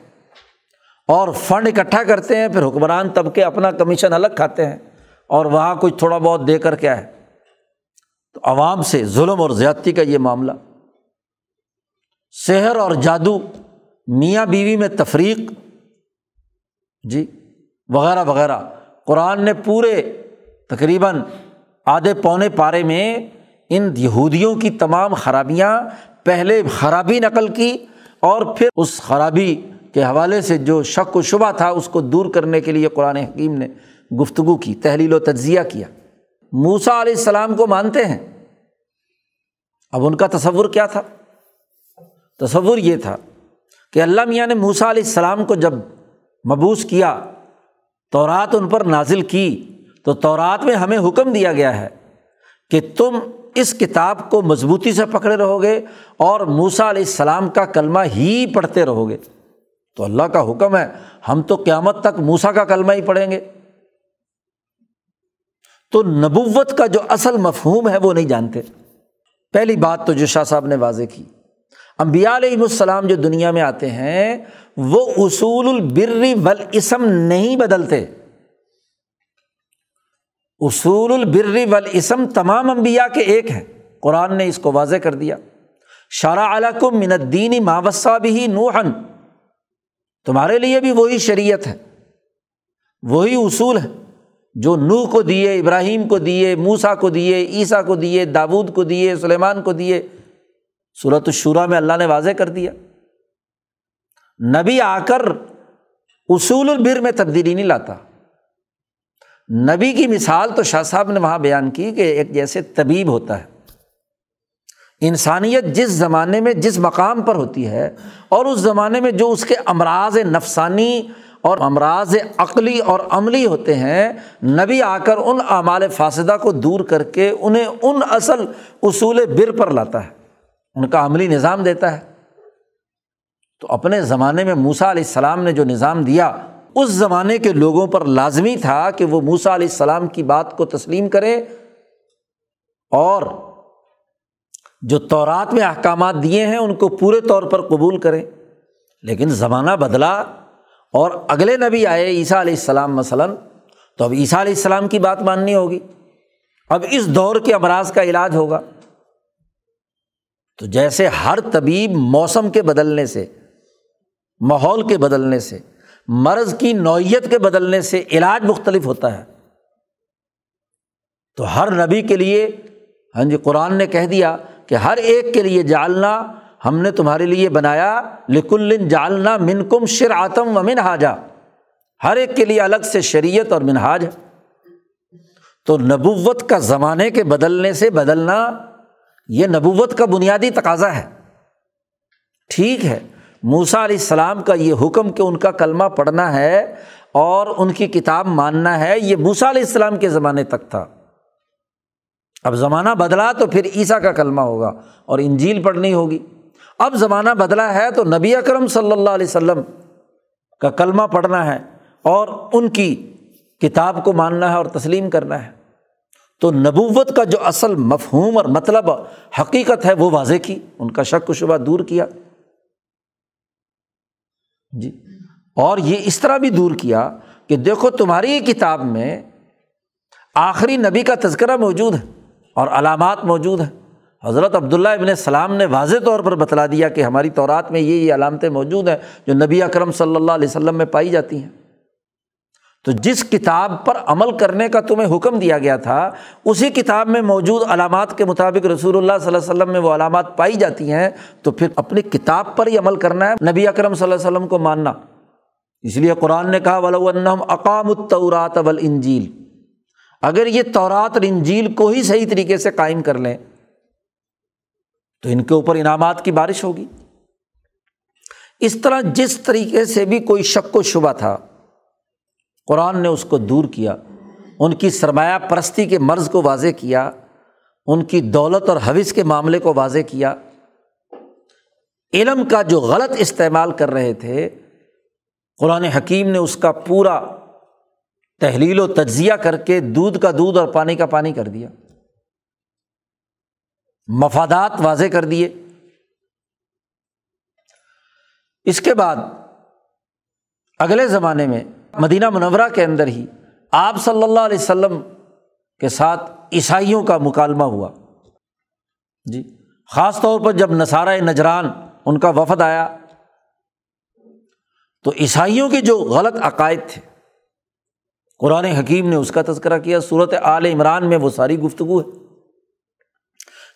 اور فنڈ اکٹھا کرتے ہیں، پھر حکمران طبقے اپنا کمیشن الگ کھاتے ہیں اور وہاں کچھ تھوڑا بہت دے کر کیا ہے۔ تو عوام سے ظلم اور زیادتی کا یہ معاملہ۔ شہر اور جادو، میاں بیوی میں تفریق۔ جی وغیرہ وغیرہ۔ قرآن نے پورے تقریباً آدھے پونے پارے میں ان یہودیوں کی تمام خرابیاں پہلے خرابی نقل کی اور پھر اس خرابی کے حوالے سے جو شک و شبہ تھا اس کو دور کرنے کے لیے قرآن حکیم نے گفتگو کی، تحلیل و تجزیہ کیا۔ موسا علیہ السلام کو مانتے ہیں۔ اب ان کا تصور کیا تھا؟ تصور یہ تھا کہ اللہ میاں نے موسا علیہ السلام کو جب مبوس کیا، تورات ان پر نازل کی تو تورات میں ہمیں حکم دیا گیا ہے کہ تم اس کتاب کو مضبوطی سے پکڑے رہو گے اور موسا علیہ السلام کا کلمہ ہی پڑھتے رہو گے تو اللہ کا حکم ہے، ہم تو قیامت تک موسا کا کلمہ ہی پڑھیں گے۔ تو نبوت کا جو اصل مفہوم ہے وہ نہیں جانتے۔ پہلی بات تو جو شاہ صاحب نے واضح کی امبیا علیہ السلام جو دنیا میں آتے ہیں، وہ اصول البری ولاسم نہیں بدلتے۔ اصول البری ولاسم تمام امبیا کے ایک ہیں۔ قرآن نے اس کو واضح کر دیا۔ شارہ علاقم من الدین ماوسا بھی نوحن تمہارے لیے بھی وہی شریعت ہے۔ وہی اصول ہے۔ جو نوح کو دیے، ابراہیم کو دیے موسا کو دیے، عیسیٰ کو دیے، داود کو دیے، سلیمان کو دیے۔ صورت الشورا میں اللہ نے واضح کر دیا۔ نبی آ کر اصول البر میں تبدیلی نہیں لاتا۔ نبی کی مثال تو شاہ صاحب نے وہاں بیان کی کہ ایک جیسے طبیب ہوتا ہے۔ انسانیت جس زمانے میں جس مقام پر ہوتی ہے اور اس زمانے میں جو اس کے امراض نفسانی اور امراض عقلی اور عملی ہوتے ہیں، نبی آ کر ان اعمال فاصدہ کو دور کر کے انہیں ان اصل اصول بر پر لاتا ہے۔ ان کا عملی نظام دیتا ہے۔ تو اپنے زمانے میں موسا علیہ السلام نے جو نظام دیا اس زمانے کے لوگوں پر لازمی تھا کہ وہ موسا علیہ السلام کی بات کو تسلیم کرے اور جو تورات میں احکامات دیے ہیں ان کو پورے طور پر قبول کریں لیکن زمانہ بدلا اور اگلے نبی آئے عیسیٰ علیہ السلام مثلاً، تو اب عیسیٰ علیہ السلام کی بات ماننی ہوگی۔ اب اس دور کے امراض کا علاج ہوگا۔ تو جیسے ہر طبیب موسم کے بدلنے سے، ماحول کے بدلنے سے مرض کی نوعیت کے بدلنے سے علاج مختلف ہوتا ہے۔ تو ہر نبی کے لیے ہاں جی قرآن نے کہہ دیا کہ ہر ایک کے لیے جالنا ہم نے تمہارے لیے بنایا لکل جالنا من کم شر آتم و من حاجا ہر ایک کے لیے الگ سے شریعت اور منہاج ہے۔ تو نبوت کا زمانے کے بدلنے سے بدلنا، یہ نبوت کا بنیادی تقاضا ہے۔ ٹھیک ہے۔ موسا علیہ السلام کا یہ حکم کہ ان کا کلمہ پڑھنا ہے اور ان کی کتاب ماننا ہے، یہ موسا علیہ السلام کے زمانے تک تھا۔ اب زمانہ بدلا تو پھر عیسیٰ کا کلمہ ہوگا اور انجیل پڑھنی ہوگی۔ اب زمانہ بدلا ہے تو نبی اکرم صلی اللہ علیہ وسلم کا کلمہ پڑھنا ہے اور ان کی کتاب کو ماننا ہے اور تسلیم کرنا ہے۔ تو نبوت کا جو اصل مفہوم اور مطلب حقیقت ہے وہ واضح کی، ان کا شک و شبہ دور کیا۔ جی۔ اور یہ اس طرح بھی دور کیا کہ دیکھو تمہاری کتاب میں آخری نبی کا تذکرہ موجود ہے اور علامات موجود ہیں۔ حضرت عبداللہ ابن السلام نے واضح طور پر بتلا دیا کہ ہماری طورات میں یہ یہ علامتیں موجود ہیں جو نبی اکرم صلی اللہ علیہ وسلم میں پائی جاتی ہیں۔ تو جس کتاب پر عمل کرنے کا تمہیں حکم دیا گیا تھا، اسی کتاب میں موجود علامات کے مطابق رسول اللہ صلی اللہ علیہ وسلم میں وہ علامات پائی جاتی ہیں۔ تو پھر اپنی کتاب پر ہی عمل کرنا ہے، نبی اکرم صلی اللہ علیہ وسلم کو ماننا۔ اس لیے قرآن نے کہا ولم اقام الطورات اول انجیل اگر یہ تورات اور انجیل کو ہی صحیح طریقے سے قائم کر لیں، تو ان کے اوپر انعامات کی بارش ہوگی۔ اس طرح جس طریقے سے بھی کوئی شک و شبہ تھا قرآن نے اس کو دور کیا، ان کی سرمایہ پرستی کے مرض کو واضح کیا، ان کی دولت اور حوث کے معاملے کو واضح کیا۔ علم کا جو غلط استعمال کر رہے تھے، قرآن حکیم نے اس کا پورا تحلیل و تجزیہ کر کے دودھ کا دودھ اور پانی کا پانی کر دیا۔ مفادات واضح کر دیے۔ اس کے بعد اگلے زمانے میں مدینہ منورہ کے اندر ہی آپ صلی اللہ علیہ وسلم کے ساتھ عیسائیوں کا مکالمہ ہوا۔ جی خاص طور پر جب نصارۂ نجران ان کا وفد آیا، تو عیسائیوں کے جو غلط عقائد تھے، قرآن حکیم نے اس کا تذکرہ کیا صورت عال عمران میں وہ ساری گفتگو ہے۔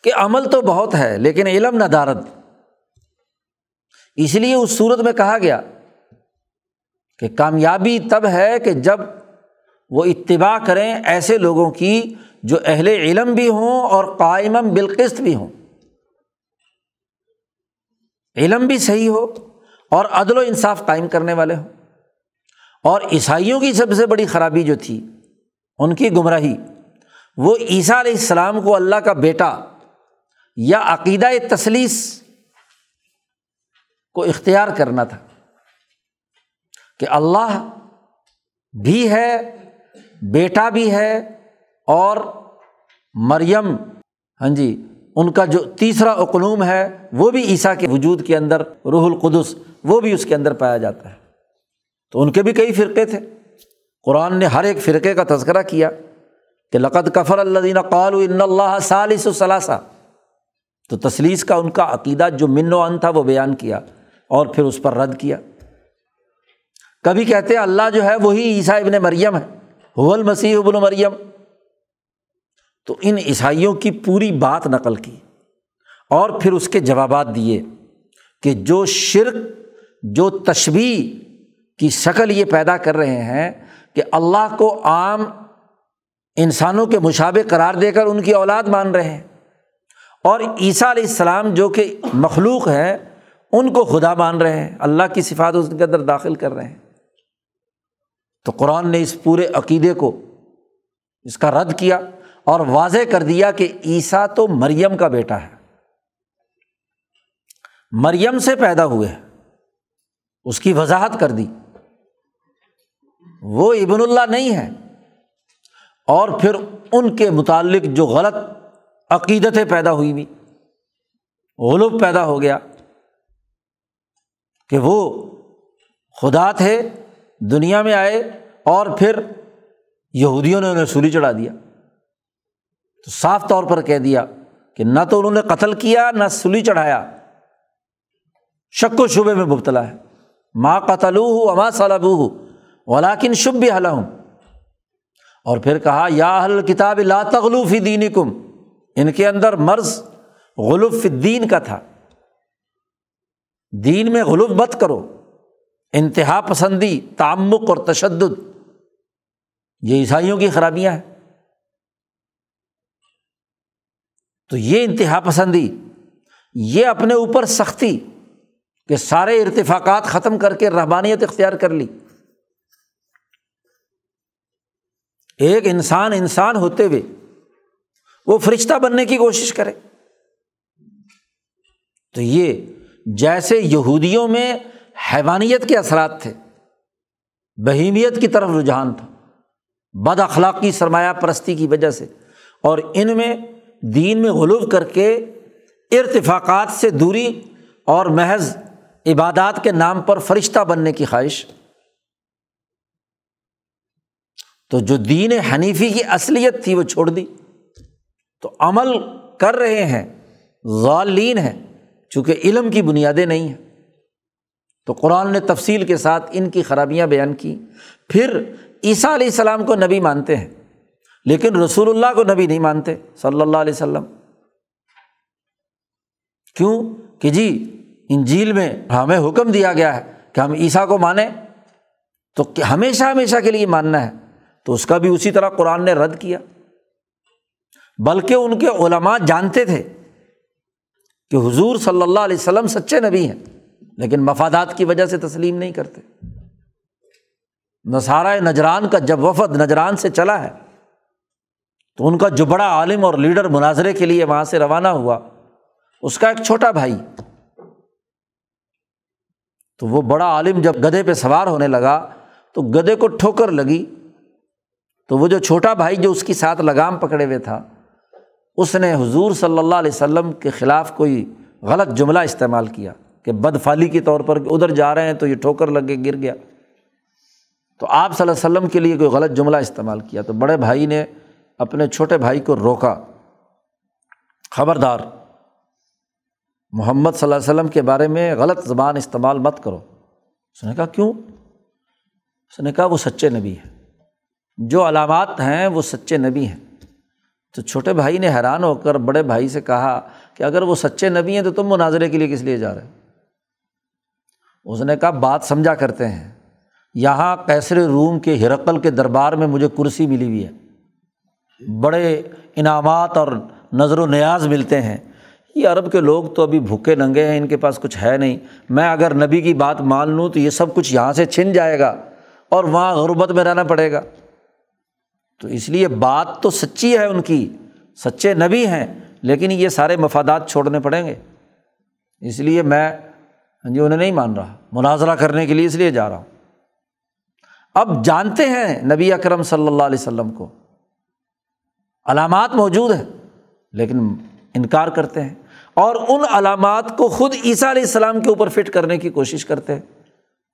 کہ عمل تو بہت ہے، لیکن علم نہ دارد۔ اس لیے اس صورت میں کہا گیا کہ کامیابی تب ہے کہ جب وہ اتباع کریں ایسے لوگوں کی جو اہل علم بھی ہوں اور قائم بالقست بھی ہوں۔ علم بھی صحیح ہو اور عدل و انصاف قائم کرنے والے ہوں۔ اور عیسائیوں کی سب سے بڑی خرابی جو تھی، ان کی گمراہی۔ وہ عیسیٰ علیہ السلام کو اللہ کا بیٹا یا عقیدہ تسلیس کو اختیار کرنا تھا۔ کہ اللہ بھی ہے، بیٹا بھی ہے اور مریم ہاں جی ان کا جو تیسرا اقلوم ہے، وہ بھی عیسیٰ کے وجود کے اندر، روح القدس، وہ بھی اس کے اندر پایا جاتا ہے۔ تو ان کے بھی کئی فرقے تھے۔ قرآن نے ہر ایک فرقے کا تذکرہ کیا کہ لقت کفر اللہ قال ان اللہ سالس ثلاثہ۔ تو تصلیس کا ان کا عقیدہ جو من و ان تھا، وہ بیان کیا اور پھر اس پر رد کیا۔ کبھی کہتے ہیں اللہ جو ہے وہی عیسیٰ ابن مریم ہے حول مسیح ابن مریم۔ تو ان عیسائیوں کی پوری بات نقل کی اور پھر اس کے جوابات دیے کہ جو شرک، جو تشبیح کی شکل یہ پیدا کر رہے ہیں کہ اللہ کو عام انسانوں کے مشابے قرار دے کر ان کی اولاد مان رہے ہیں۔ اور عیسیٰ علیہ السلام جو کہ مخلوق ہیں، ان کو خدا مان رہے ہیں۔ اللہ کی صفات اس کے اندر داخل کر رہے ہیں۔ تو قرآن نے اس پورے عقیدے کو اس کا رد کیا اور واضح کر دیا کہ عیسیٰ تو مریم کا بیٹا ہے۔ مریم سے پیدا ہوئے ہیں۔ اس کی وضاحت کر دی۔ وہ ابن اللہ نہیں ہے۔ اور پھر ان کے متعلق جو غلط عقیدتیں پیدا ہوئی ہوئی غلوب پیدا ہو گیا کہ وہ خدا تھے دنیا میں آئے اور پھر یہودیوں نے انہیں سولی چڑھا دیا۔ تو صاف طور پر کہہ دیا کہ نہ تو انہوں نے قتل کیا، نہ سلی چڑھایا۔ شک و شبے میں مبتلا ہے۔ ماں قتل ہوں اما صلاب ہوں ولاکن شب بھی حل ہوں اور پھر کہا، یا حل کتاب لا تغلوفی دینی کم ان کے اندر مرض غلوف دین کا تھا۔ دین میں غلوف مت کرو۔ انتہا پسندی تعمک اور تشدد۔ یہ عیسائیوں کی خرابیاں ہیں۔ تو یہ انتہا پسندی، یہ اپنے اوپر سختی کہ سارے ارتفاقات ختم کر کے رحبانیت اختیار کر لی۔ ایک انسان انسان ہوتے ہوئے وہ فرشتہ بننے کی کوشش کرے۔ تو یہ جیسے یہودیوں میں حیوانیت کے اثرات تھے۔ بہیمیت کی طرف رجحان تھا۔ بد اخلاقی سرمایہ پرستی کی وجہ سے۔ اور ان میں دین میں غلوف کر کے ارتفاقات سے دوری اور محض عبادات کے نام پر فرشتہ بننے کی خواہش۔ تو جو دین حنیفی کی اصلیت تھی وہ چھوڑ دی۔ تو عمل کر رہے ہیں غالین ہیں، چونکہ علم کی بنیادیں نہیں ہیں۔ تو قرآن نے تفصیل کے ساتھ ان کی خرابیاں بیان کی۔ پھر عیسیٰ علیہ السلام کو نبی مانتے ہیں، لیکن رسول اللہ کو نبی نہیں مانتے، صلی اللہ علیہ وسلم۔ کیوں؟ کہ جی ان جھیل میں ہمیں حکم دیا گیا ہے کہ ہم عیسیٰ کو مانیں، تو ہمیشہ ہمیشہ کے لیے ماننا ہے۔ تو اس کا بھی اسی طرح قرآن نے رد کیا۔ بلکہ ان کے علماء جانتے تھے کہ حضور صلی اللہ علیہ وسلم سچے نبی ہیں۔ لیکن مفادات کی وجہ سے تسلیم نہیں کرتے۔ نصارہ نجران کا جب وفد نجران سے چلا ہے، تو ان کا جو بڑا عالم اور لیڈر مناظرے کے لیے وہاں سے روانہ ہوا، اس کا ایک چھوٹا بھائی۔ تو وہ بڑا عالم جب گدھے پہ سوار ہونے لگا، تو گدھے کو ٹھوکر لگی۔ تو وہ جو چھوٹا بھائی جو اس کی ساتھ لگام پکڑے ہوئے تھا، اس نے حضور صلی اللہ علیہ وسلم کے خلاف کوئی غلط جملہ استعمال کیا۔ کہ بد فالی کے طور پر ادھر جا رہے ہیں تو یہ ٹھوکر لگ کے گر گیا۔ تو آپ صلی اللہ علیہ وسلم کے لیے کوئی غلط جملہ استعمال کیا تو بڑے بھائی نے اپنے چھوٹے بھائی کو روکا۔ خبردار، محمد صلی اللہ علیہ وسلم کے بارے میں غلط زبان استعمال مت کرو۔ اس نے کہا، کیوں؟ اس نے کہا، وہ سچے نبی ہیں۔ جو علامات ہیں وہ سچے نبی ہیں۔ تو چھوٹے بھائی نے حیران ہو کر بڑے بھائی سے کہا کہ اگر وہ سچے نبی ہیں تو تم مناظرے کے لیے کس لیے جا رہے اس نے کہا، بات سمجھا کرتے ہیں۔ یہاں کیسر روم کے ہرقل کے دربار میں مجھے کرسی ملی ہوئی ہے۔ بڑے انعامات اور نظر و نیاز ملتے ہیں۔ یہ عرب کے لوگ تو ابھی بھوکے ننگے ہیں، ان کے پاس کچھ ہے نہیں۔ میں اگر نبی کی بات مان لوں تو یہ سب کچھ یہاں سے چھن جائے گا اور وہاں غربت میں رہنا پڑے گا۔ تو اس لیے بات تو سچی ہے ان کی۔ سچے نبی ہیں، لیکن یہ سارے مفادات چھوڑنے پڑیں گے۔ اس لیے میں ہاں جی انہیں نہیں مان رہا۔ مناظرہ کرنے کے لیے اس لیے جا رہا ہوں۔ اب جانتے ہیں نبی اکرم صلی اللہ علیہ وسلم کو۔ علامات موجود ہیں، لیکن انکار کرتے ہیں۔ اور ان علامات کو خود عیسیٰ علیہ السلام کے اوپر فٹ کرنے کی کوشش کرتے ہیں۔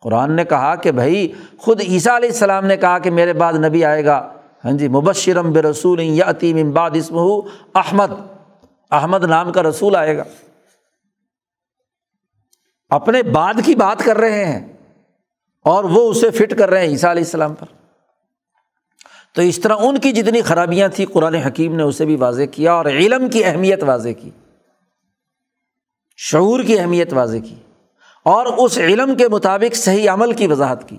قرآن نے کہا کہ بھائی، خود عیسیٰ علیہ السلام نے کہا کہ میرے بعد نبی آئے گا۔ ہاں جی مبشرم بے رسول یا عتیم امباد اسم ہو احمد۔ احمد نام کا رسول آئے گا۔ اپنے بعد کی بات کر رہے ہیں اور وہ اسے فٹ کر رہے ہیں عیسیٰ علیہ السلام پر۔ تو اس طرح ان کی جتنی خرابیاں تھیں، قرآن حکیم نے اسے بھی واضح کیا اور علم کی اہمیت واضح کی۔ شعور کی اہمیت واضح کی۔ اور اس علم کے مطابق صحیح عمل کی وضاحت کی۔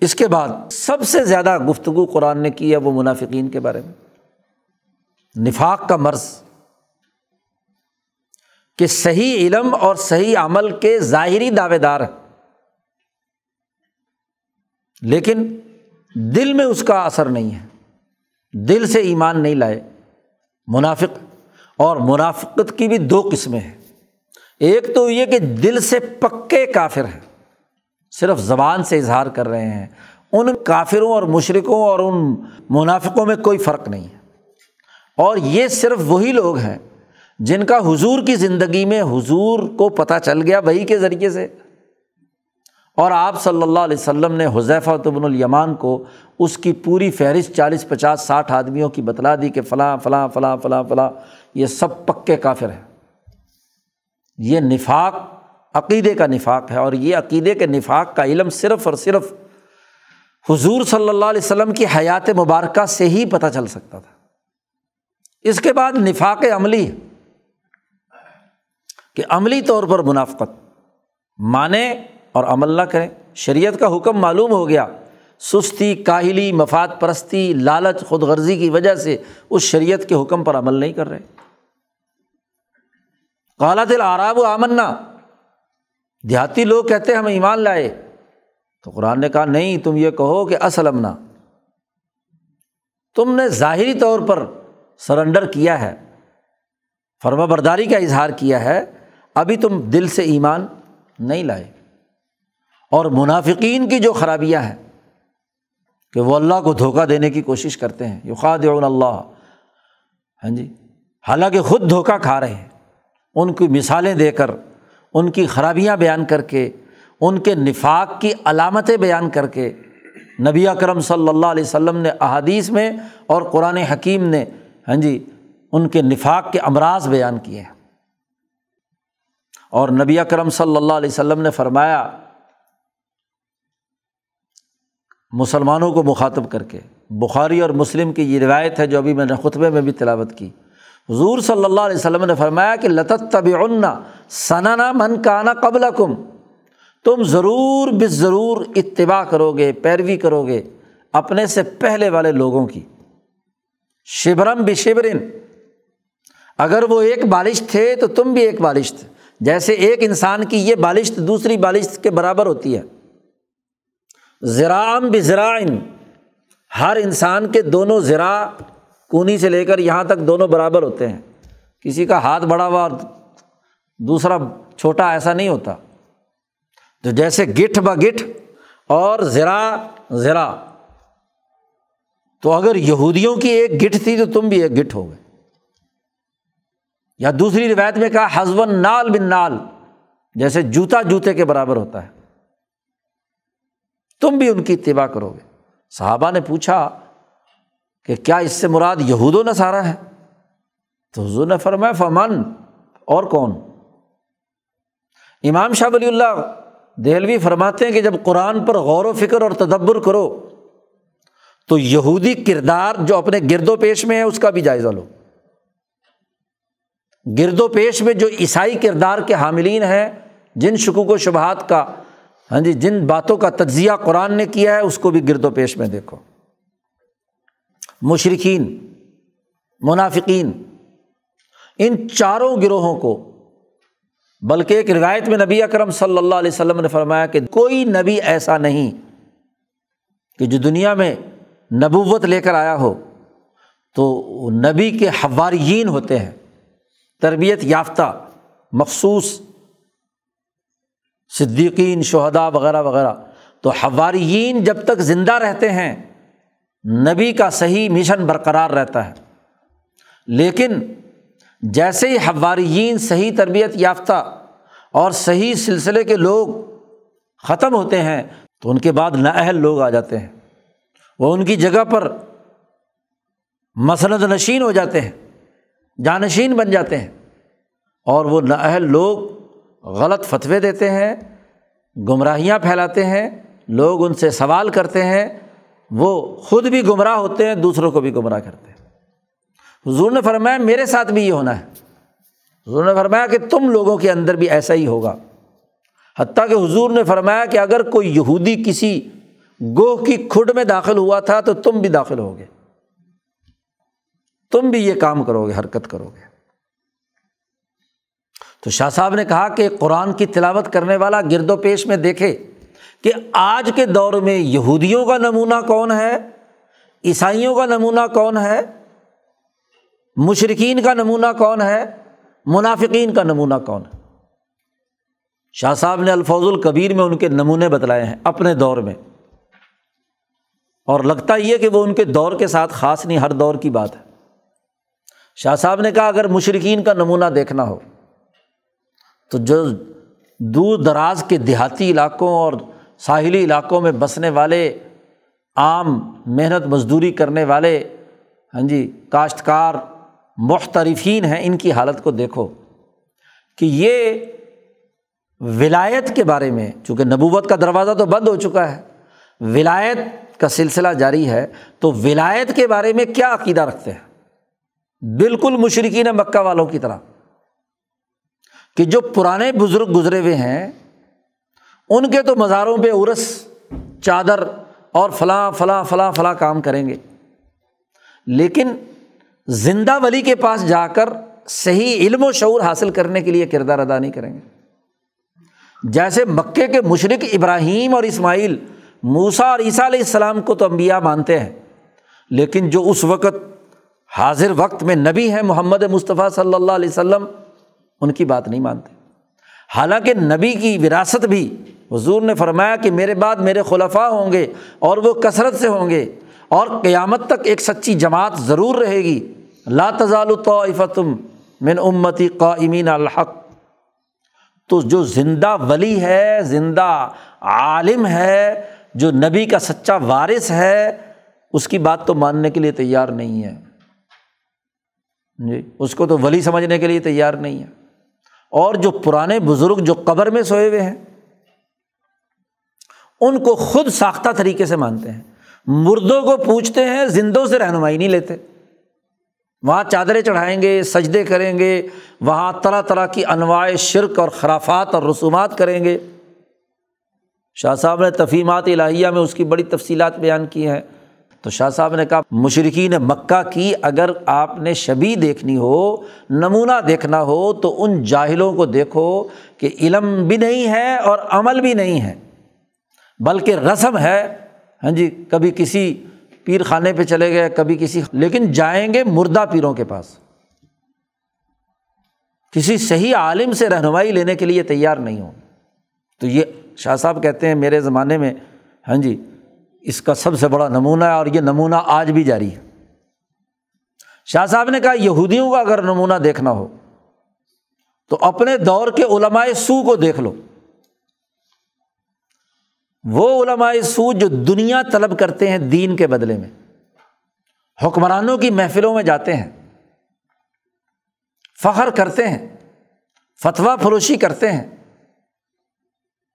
اس کے بعد سب سے زیادہ گفتگو قرآن نے کی ہے وہ منافقین کے بارے میں۔ نفاق کا مرض کہ صحیح علم اور صحیح عمل کے ظاہری دعوے دار ہیں۔ لیکن دل میں اس کا اثر نہیں ہے۔ دل سے ایمان نہیں لائے۔ منافق اور منافقت کی بھی دو قسمیں ہیں۔ ایک تو یہ کہ دل سے پکے کافر ہیں۔ صرف زبان سے اظہار کر رہے ہیں۔ ان کافروں اور مشرقوں اور ان منافقوں میں کوئی فرق نہیں ہے۔ اور یہ صرف وہی لوگ ہیں جن کا حضور کی زندگی میں حضور کو پتہ چل گیا وہی کے ذریعے سے۔ اور آپ صلی اللہ علیہ وسلم نے حذیفہ تبن الیمان کو اس کی پوری فہرست چالیس، پچاس، ساٹھ آدمیوں کی بتلا دی کہ فلاں فلاں فلاں فلاں فلاں، یہ سب پکے کافر ہیں۔ یہ نفاق، عقیدے کا نفاق ہے اور یہ عقیدے کے نفاق کا علم صرف اور صرف حضور صلی اللہ علیہ وسلم کی حیات مبارکہ سے ہی پتہ چل سکتا تھا۔ اس کے بعد نفاق عملی کہ عملی طور پر منافقت مانے اور عمل نہ کریں۔ شریعت کا حکم معلوم ہو گیا۔ سستی، کاہلی، مفاد پرستی، لالچ خود غرضی کی وجہ سے اس شریعت کے حکم پر عمل نہیں کر رہے۔ کالا دل آراب و آمنا۔ دیہاتی لوگ کہتے ہم ایمان لائے۔ تو قرآن نے کہا، نہیں، تم یہ کہو کہ اسلمنا۔ تم نے ظاہری طور پر سرنڈر کیا ہے، فرما برداری کا اظہار کیا ہے، ابھی تم دل سے ایمان نہیں لائے۔ اور منافقین کی جو خرابیاں ہیں، کہ وہ اللہ کو دھوکہ دینے کی کوشش کرتے ہیں۔ یقاد اللہ۔ ہاں جی حالانکہ خود دھوکہ کھا رہے ہیں۔ ان کی مثالیں دے کر، ان کی خرابیاں بیان کر کے، ان کے نفاق کی علامتیں بیان کر کے، نبی اکرم صلی اللہ علیہ وسلم نے احادیث میں اور قرآن حکیم نے ہاں جی ان کے نفاق کے امراض بیان کیے ہیں۔ اور نبی اکرم صلی اللہ علیہ وسلم نے فرمایا، مسلمانوں کو مخاطب کر کے، بخاری اور مسلم کی یہ روایت ہے جو ابھی میں نے خطبے میں بھی تلاوت کی۔ حضور صلی اللہ علیہ وسلم نے فرمایا کہ لطت طب ثنا من کانا قبل کم تم ضرور بس ضرور اتباع کرو گے، پیروی کرو گے اپنے سے پہلے والے لوگوں کی۔ شبرم بشبرن اگر وہ ایک بالش تھے تو تم بھی ایک بالش تھے جیسے ایک انسان کی یہ بالشت دوسری بالشت کے برابر ہوتی ہے۔ زرام بزرائن ہر انسان کے دونوں زرا کونی سے لے کر یہاں تک دونوں برابر ہوتے ہیں۔ کسی کا ہاتھ بڑا ہوا اور دوسرا چھوٹا ایسا نہیں ہوتا۔ تو جیسے گٹھ ب گٹھ اور زرا زرا۔ تو اگر یہودیوں کی ایک گٹھ تھی تو تم بھی ایک گٹھ ہو گئے۔ یا دوسری روایت میں کہا ہزون نال بن نال، جیسے جوتا جوتے کے برابر ہوتا ہے۔ تم بھی ان کی اتباع کرو گے۔ صحابہ نے پوچھا کہ کیا اس سے مراد یہود و نصارہ ہے؟ تو حضور نے فرمایا، فمن، اور کون؟ امام شاہ ولی اللہ دہلوی فرماتے ہیں کہ جب قرآن پر غور و فکر اور تدبر کرو تو یہودی کردار جو اپنے گرد و پیش میں ہے، اس کا بھی جائزہ لو۔ گرد و پیش میں جو عیسائی کردار کے حاملین ہیں، جن شکوک و شبہات کا ہاں جی جن باتوں کا تجزیہ قرآن نے کیا ہے، اس کو بھی گرد و پیش میں دیکھو۔ مشرقین منافقین، ان چاروں گروہوں کو، بلکہ ایک روایت میں نبی اکرم صلی اللہ علیہ وسلم نے فرمایا کہ کوئی نبی ایسا نہیں کہ جو دنیا میں نبوت لے کر آیا ہو، تو نبی کے حواریین ہوتے ہیں۔ تربیت یافتہ، مخصوص صدیقین شہدا وغیرہ وغیرہ۔ تو حواریین جب تک زندہ رہتے ہیں، نبی کا صحیح مشن برقرار رہتا ہے۔ لیکن جیسے ہی حواریین صحیح تربیت یافتہ اور صحیح سلسلے کے لوگ ختم ہوتے ہیں، تو ان کے بعد نااہل لوگ آ جاتے ہیں۔ وہ ان کی جگہ پر مسند نشین ہو جاتے ہیں، جانشین بن جاتے ہیں۔ اور وہ نااہل لوگ غلط فتوے دیتے ہیں، گمراہیاں پھیلاتے ہیں، لوگ ان سے سوال کرتے ہیں۔ وہ خود بھی گمراہ ہوتے ہیں، دوسروں کو بھی گمراہ کرتے ہیں۔ حضور نے فرمایا، میرے ساتھ بھی یہ ہونا ہے۔ حضور نے فرمایا کہ تم لوگوں کے اندر بھی ایسا ہی ہوگا۔ حتیٰ کہ حضور نے فرمایا کہ اگر کوئی یہودی کسی گوہ کی کھڈ میں داخل ہوا تھا تو تم بھی داخل ہو گے تم بھی یہ کام کرو گے، حرکت کرو گے۔ تو شاہ صاحب نے کہا کہ قرآن کی تلاوت کرنے والا گرد و پیش میں دیکھے کہ آج کے دور میں یہودیوں کا نمونہ کون ہے؟ عیسائیوں کا نمونہ کون ہے؟ مشرقین کا نمونہ کون ہے؟ منافقین کا نمونہ کون ہے؟ شاہ صاحب نے الفوظ القبیر میں ان کے نمونے بتلائے ہیں اپنے دور میں۔ اور لگتا یہ کہ وہ ان کے دور کے ساتھ خاص نہیں، ہر دور کی بات ہے۔ شاہ صاحب نے کہا، اگر مشرقین کا نمونہ دیکھنا ہو، تو جو دور دراز کے دیہاتی علاقوں اور ساحلی علاقوں میں بسنے والے، عام محنت مزدوری کرنے والے ہاں جی کاشتکار مختلفین ہیں، ان کی حالت کو دیکھو کہ یہ ولایت کے بارے میں، چونکہ نبوت کا دروازہ تو بند ہو چکا ہے، ولایت کا سلسلہ جاری ہے، تو ولایت کے بارے میں کیا عقیدہ رکھتے ہیں؟ بالکل مشرقین مکہ والوں کی طرح۔ کہ جو پرانے بزرگ گزرے ہوئے ہیں، ان کے تو مزاروں پہ عرس، چادر اور فلاں فلاں فلاں فلاں کام کریں گے۔ لیکن زندہ ولی کے پاس جا کر صحیح علم و شعور حاصل کرنے کے لیے کردار ادا نہیں کریں گے۔ جیسے مکے کے مشرق ابراہیم اور اسماعیل موسا اور عیسیٰ علیہ السلام کو تو امبیا مانتے ہیں، لیکن جو اس وقت حاضر وقت میں نبی ہیں محمد مصطفیٰ صلی اللہ علیہ وسلم، ان کی بات نہیں مانتے۔ حالانکہ نبی کی وراثت بھی حضور نے فرمایا کہ میرے بعد میرے خلفاء ہوں گے اور وہ کثرت سے ہوں گے اور قیامت تک ایک سچی جماعت ضرور رہے گی۔ لا تزال طائفتم من امتی قائمین الحق۔ تو جو زندہ ولی ہے، زندہ عالم ہے جو نبی کا سچا وارث ہے، اس کی بات تو ماننے کے لیے تیار نہیں ہے۔ جی اس کو تو ولی سمجھنے کے لیے تیار نہیں ہے۔ اور جو پرانے بزرگ جو قبر میں سوئے ہوئے ہیں، ان کو خود ساختہ طریقے سے مانتے ہیں۔ مردوں کو پوچھتے ہیں، زندوں سے رہنمائی نہیں لیتے۔ وہاں چادریں چڑھائیں گے، سجدے کریں گے۔ وہاں طرح طرح کی انواع شرک اور خرافات اور رسومات کریں گے۔ شاہ صاحب نے تفیمات الہیہ میں اس کی بڑی تفصیلات بیان کی ہیں۔ تو شاہ صاحب نے کہا مشرقین مکہ کی اگر آپ نے شبی دیکھنی ہو، نمونہ دیکھنا ہو، تو ان جاہلوں کو دیکھو کہ علم بھی نہیں ہے اور عمل بھی نہیں ہے۔ بلکہ رسم ہے۔ ہاں جی کبھی کسی پیر خانے پہ چلے گئے، کبھی کسی، لیکن جائیں گے مردہ پیروں کے پاس۔ کسی صحیح عالم سے رہنمائی لینے کے لیے تیار نہیں ہوں۔ تو یہ شاہ صاحب کہتے ہیں میرے زمانے میں ہاں جی اس کا سب سے بڑا نمونہ ہے اور یہ نمونہ آج بھی جاری ہے۔ شاہ صاحب نے کہا، یہودیوں کا اگر نمونہ دیکھنا ہو، تو اپنے دور کے علمائے سو کو دیکھ لو۔ وہ علماء سو جو دنیا طلب کرتے ہیں دین کے بدلے میں، حکمرانوں کی محفلوں میں جاتے ہیں، فخر کرتے ہیں، فتویٰ فروشی کرتے ہیں۔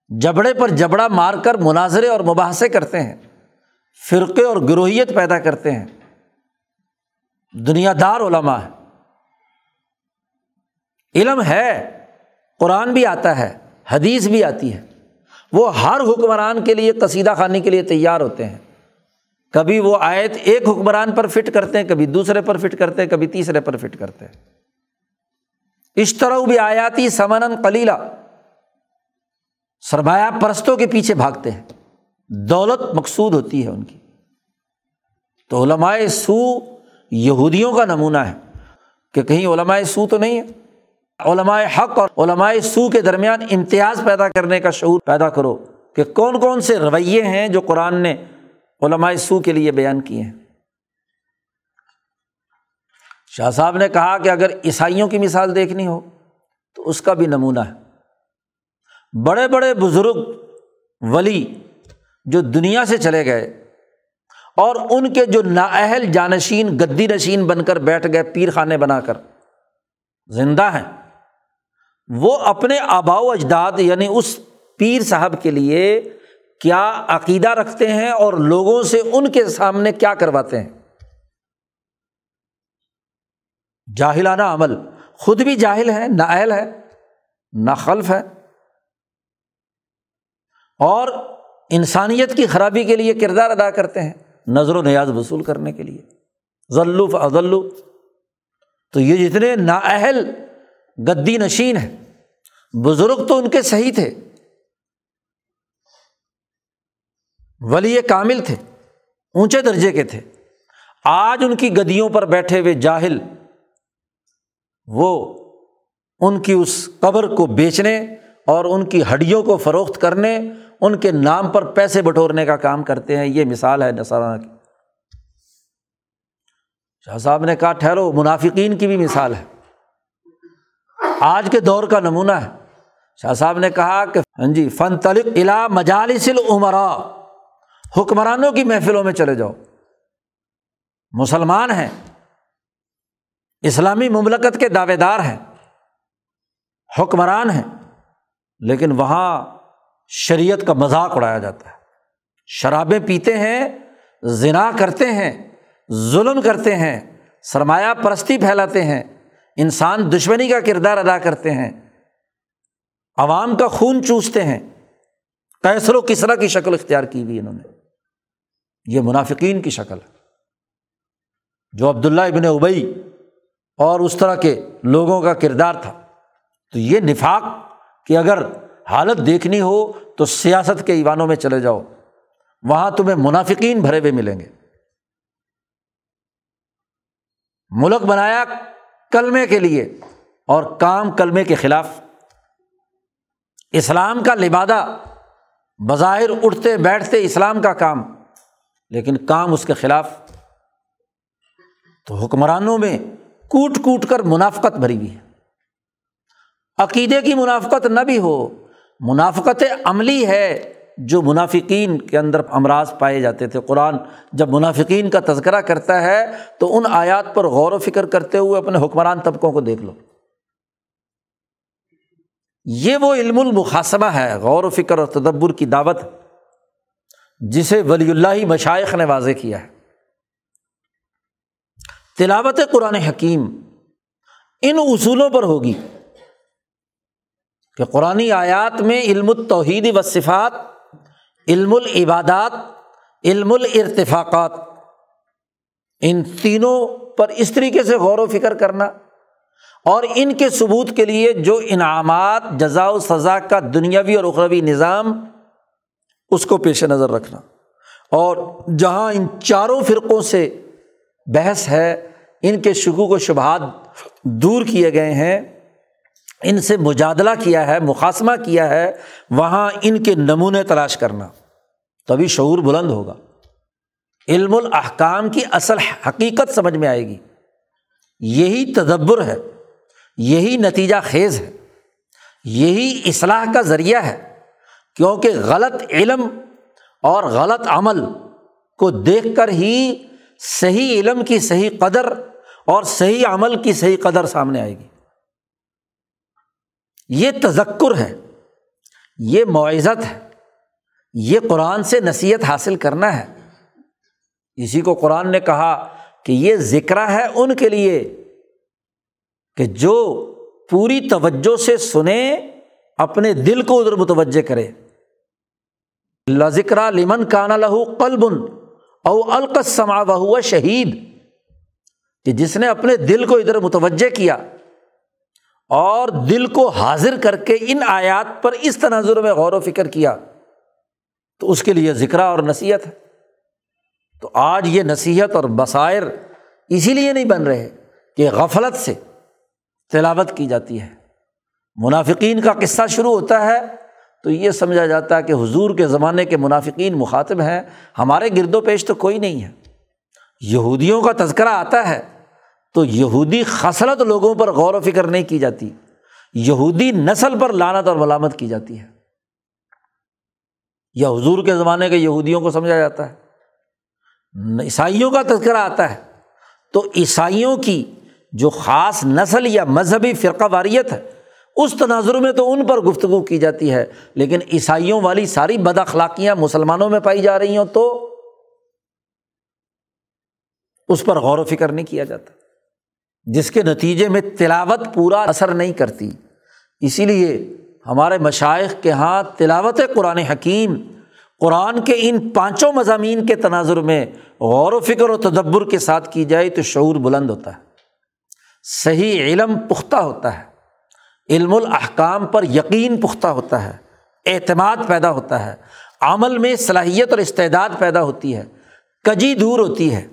جبڑے پر جبڑا مار کر مناظرے اور مباحثے کرتے ہیں، فرقے اور گروہیت پیدا کرتے ہیں۔ دنیا دار علماء ہے علم ہے، قرآن بھی آتا ہے، حدیث بھی آتی ہے۔ وہ ہر حکمران کے لیے قصیدہ خانی کے لیے تیار ہوتے ہیں۔ کبھی وہ آیت ایک حکمران پر فٹ کرتے ہیں، کبھی دوسرے پر فٹ کرتے ہیں، کبھی تیسرے پر فٹ کرتے ہیں۔ اس طرح بھی آیاتی سمن کلیلہ سرمایہ پرستوں کے پیچھے بھاگتے ہیں۔ دولت مقصود ہوتی ہے ان کی۔ تو علمائے سو یہودیوں کا نمونہ ہے کہ کہیں علمائے سو تو نہیں ہے۔ علماء حق اور علماء سو کے درمیان امتیاز پیدا کرنے کا شعور پیدا کرو کہ کون کون سے رویے ہیں جو قرآن نے علماء سو کے لیے بیان کیے ہیں۔ شاہ صاحب نے کہا کہ اگر عیسائیوں کی مثال دیکھنی ہو تو اس کا بھی نمونہ ہے۔ بڑے بڑے بزرگ ولی جو دنیا سے چلے گئے اور ان کے جو نااہل جانشین، گدی نشین بن کر بیٹھ گئے پیر خانے بنا کر، زندہ ہیں۔ وہ اپنے آبا و اجداد یعنی اس پیر صاحب کے لیے کیا عقیدہ رکھتے ہیں اور لوگوں سے ان کے سامنے کیا کرواتے ہیں؟ جاہلانہ عمل۔ خود بھی جاہل ہے نا اہل ہے نہ خلف ہے اور انسانیت کی خرابی کے لیے کردار ادا کرتے ہیں نظر و نیاز وصول کرنے کے لیے۔ ذلف اضلو تو یہ جتنے نااہل، گدی نشین ہیں، بزرگ تو ان کے صحیح تھے۔ ولی کامل تھے، اونچے درجے کے تھے۔ آج ان کی گدیوں پر بیٹھے ہوئے جاہل، وہ ان کی اس قبر کو بیچنے اور ان کی ہڈیوں کو فروخت کرنے ان کے نام پر پیسے بٹورنے کا کام کرتے ہیں۔ یہ مثال ہے نسارانہ کی۔ شاہ صاحب نے کہا، ٹھہرو، منافقین کی بھی مثال ہے۔ آج کے دور کا نمونہ ہے۔ شاہ صاحب نے کہا کہ ہاں جی فن تلق الا مجالس العمرا حکمرانوں کی محفلوں میں چلے جاؤ۔ مسلمان ہیں۔ اسلامی مملکت کے دعوے دار ہیں۔ حکمران ہیں۔ لیکن وہاں شریعت کا مذاق اڑایا جاتا ہے۔ شرابیں پیتے ہیں ذنا کرتے ہیں، ظلم کرتے ہیں، سرمایہ پرستی پھیلاتے ہیں، انسان دشمنی کا کردار ادا کرتے ہیں، عوام کا خون چوستے ہیں۔ کیسر و کسرا کی شکل اختیار کی ہوئی انہوں نے۔ یہ منافقین کی شکل ہے۔ جو عبداللہ ابن ابئی اور اس طرح کے لوگوں کا کردار تھا۔ تو یہ نفاق کہ اگر حالت دیکھنی ہو تو سیاست کے ایوانوں میں چلے جاؤ۔ وہاں تمہیں منافقین بھرے ہوئے ملیں گے۔ ملک بنایا کلمے کے لیے اور کام کلمے کے خلاف۔ اسلام کا لبادہ بظاہر اٹھتے بیٹھتے اسلام کا کام، لیکن کام اس کے خلاف۔ تو حکمرانوں میں کوٹ کوٹ کر منافقت بھری ہوئی ہے۔ عقیدے کی منافقت نہ بھی ہو منافقت عملی ہے جو منافقین کے اندر امراض پائے جاتے تھے۔ قرآن جب منافقین کا تذکرہ کرتا ہے تو ان آیات پر غور و فکر کرتے ہوئے اپنے حکمران طبقوں کو دیکھ لو۔ یہ وہ علم المقاسبہ ہے، غور و فکر اور تدبر کی دعوت، جسے ولی اللہ مشائق نے واضح کیا ہے۔ تلاوت قرآن حکیم ان اصولوں پر ہوگی۔ کہ قرآن آیات میں علم التوحید و صفات، علم العبادات، علم الرتفاقات ان تینوں پر اس طریقے سے غور و فکر کرنا اور ان کے ثبوت کے لیے جو انعامات جزا و سزا کا دنیاوی اور اخروی نظام، اس کو پیش نظر رکھنا۔ اور جہاں ان چاروں فرقوں سے بحث ہے، ان کے شکوک و شبہات دور کیے گئے ہیں ان سے مجادلہ کیا ہے مقاصمہ کیا ہے، وہاں ان کے نمونے تلاش کرنا۔ تبھی شعور بلند ہوگا۔ علم الاحکام کی اصل حقیقت سمجھ میں آئے گی۔ یہی تدبر ہے، یہی نتیجہ خیز ہے، یہی اصلاح کا ذریعہ ہے۔ کیونکہ غلط علم اور غلط عمل کو دیکھ کر ہی صحیح علم کی صحیح قدر اور صحیح عمل کی صحیح قدر سامنے آئے گی۔ یہ تذکر ہے یہ معزت ہے، یہ قرآن سے نصیحت حاصل کرنا ہے۔ اسی کو قرآن نے کہا کہ یہ ذکر ہے ان کے لیے کہ جو پوری توجہ سے سنیں اپنے دل کو ادھر متوجہ کرے۔ اللہ ذکر لمن کانا لہو قلبن او القسما بہو شہید۔ کہ جس نے اپنے دل کو ادھر متوجہ کیا اور دل کو حاضر کر کے ان آیات پر اس تناظر میں غور و فکر کیا، تو اس کے لیے ذکر اور نصیحت ہے۔ تو آج یہ نصیحت اور بصائر اسی لیے نہیں بن رہے کہ غفلت سے تلاوت کی جاتی ہے۔ منافقین کا قصہ شروع ہوتا ہے تو یہ سمجھا جاتا ہے کہ حضور کے زمانے کے منافقین مخاطب ہیں، ہمارے گرد و پیش تو کوئی نہیں ہے۔ یہودیوں کا تذکرہ آتا ہے تو یہودی خصلت لوگوں پر غور و فکر نہیں کی جاتی۔ یہودی نسل پر لانت اور ملامت کی جاتی ہے۔ یا حضور کے زمانے کے یہودیوں کو سمجھا جاتا ہے۔ عیسائیوں کا تذکرہ آتا ہے۔ تو عیسائیوں کی جو خاص نسل یا مذہبی فرقہ واریت ہے، اس تناظر میں تو ان پر گفتگو کی جاتی ہے۔ لیکن عیسائیوں والی ساری بد اخلاقیاں مسلمانوں میں پائی جا رہی ہوں تو اس پر غور و فکر نہیں کیا جاتا۔ جس کے نتیجے میں تلاوت پورا اثر نہیں کرتی۔ اسی لیے ہمارے مشائق کے ہاں تلاوت قرآن حکیم، قرآن کے ان پانچوں مضامین کے تناظر میں غور و فکر و تدبر کے ساتھ کی جائے تو شعور بلند ہوتا ہے۔ صحیح علم پختہ ہوتا ہے۔ علم الاحکام پر یقین پختہ ہوتا ہے۔ اعتماد پیدا ہوتا ہے۔ عمل میں صلاحیت اور استعداد پیدا ہوتی ہے۔ کجی دور ہوتی ہے۔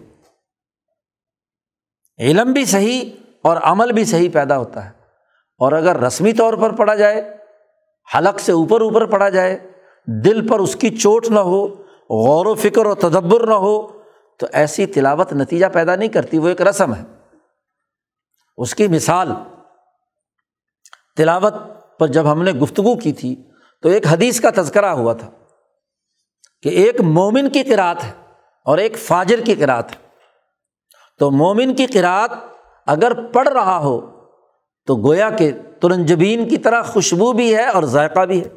علم بھی صحیح اور عمل بھی صحیح پیدا ہوتا ہے۔ اور اگر رسمی طور پر پڑھا جائے، حلق سے اوپر اوپر پڑھا جائے، دل پر اس کی چوٹ نہ ہو، غور و فکر و تدبر نہ ہو، تو ایسی تلاوت نتیجہ پیدا نہیں کرتی، وہ ایک رسم ہے۔ اس کی مثال، تلاوت پر جب ہم نے گفتگو کی تھی، تو ایک حدیث کا تذکرہ ہوا تھا کہ ایک مومن کی قرآت ہے اور ایک فاجر کی قرآت ہے۔ تو مومن کی قرآت اگر پڑھ رہا ہو تو گویا کہ ترنجبین کی طرح خوشبو بھی ہے اور ذائقہ بھی ہے۔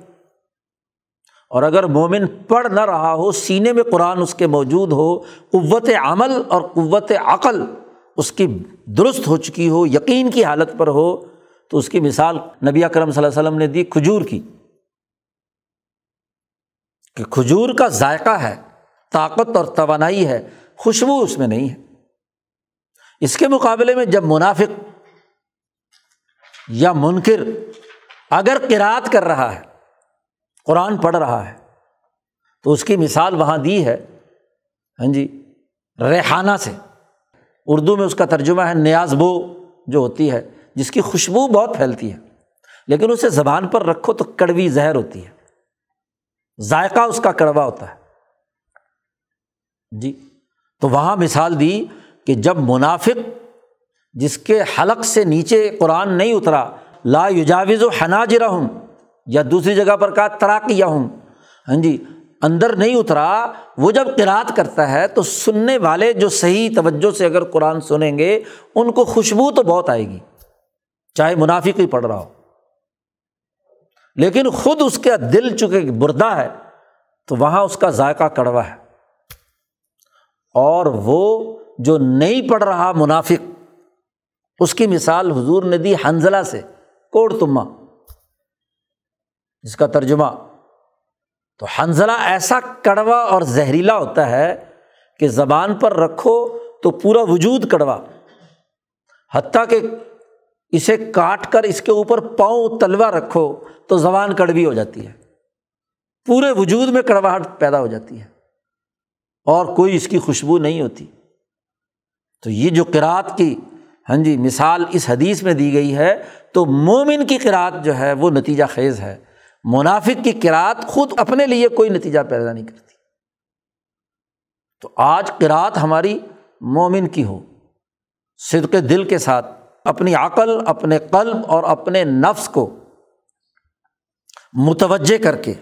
اور اگر مومن پڑھ نہ رہا ہو، سینے میں قرآن اس کے موجود ہو، قوت عمل اور قوت عقل اس کی درست ہو چکی ہو، یقین کی حالت پر ہو، تو اس کی مثال نبی اکرم صلی اللہ علیہ وسلم نے دی کھجور کی۔ کہ کھجور کا ذائقہ ہے، طاقت اور توانائی ہے، خوشبو اس میں نہیں ہے۔ اس کے مقابلے میں جب منافق یا منکر اگر قرات کر رہا ہے، قرآن پڑھ رہا ہے، تو اس کی مثال وہاں دی ہے ہاں جی ریحانہ سے۔ اردو میں اس کا ترجمہ ہے نیاز بو جو ہوتی ہے، جس کی خوشبو بہت پھیلتی ہے، لیکن اسے زبان پر رکھو تو کڑوی زہر ہوتی ہے۔ ذائقہ اس کا کڑوا ہوتا ہے۔ جی تو وہاں مثال دی کہ جب منافق جس کے حلق سے نیچے قرآن نہیں اترا، لا یجاوز و حناجر ہوں یا دوسری جگہ پر کہا تراکیہ ہوں ہاں جی اندر نہیں اترا، وہ جب قرات کرتا ہے تو سننے والے جو صحیح توجہ سے اگر قرآن سنیں گے، ان کو خوشبو تو بہت آئے گی، چاہے منافق ہی پڑھ رہا ہو۔ لیکن خود اس کا دل چکے بردا ہے، تو وہاں اس کا ذائقہ کڑوا ہے۔ اور وہ جو نہیں پڑھ رہا منافق، اس کی مثال حضور نے دی حنزلہ سے، کوڑ تما جس کا ترجمہ۔ تو حنزلہ ایسا کڑوا اور زہریلا ہوتا ہے کہ زبان پر رکھو تو پورا وجود کڑوا۔ حتیٰ کہ اسے کاٹ کر اس کے اوپر پاؤں تلوا رکھو تو زبان کڑوی ہو جاتی ہے۔ پورے وجود میں کڑواہٹ پیدا ہو جاتی ہے اور کوئی اس کی خوشبو نہیں ہوتی۔ تو یہ جو قرآت کی ہاں جی مثال اس حدیث میں دی گئی ہے، تو مومن کی قرآت جو ہے وہ نتیجہ خیز ہے۔ منافق کی قرآت خود اپنے لیے کوئی نتیجہ پیدا نہیں کرتی۔ تو آج قرآت ہماری مومن کی ہو۔ صدق دل کے ساتھ، اپنی عقل، اپنے قلب اور اپنے نفس کو متوجہ کر کے،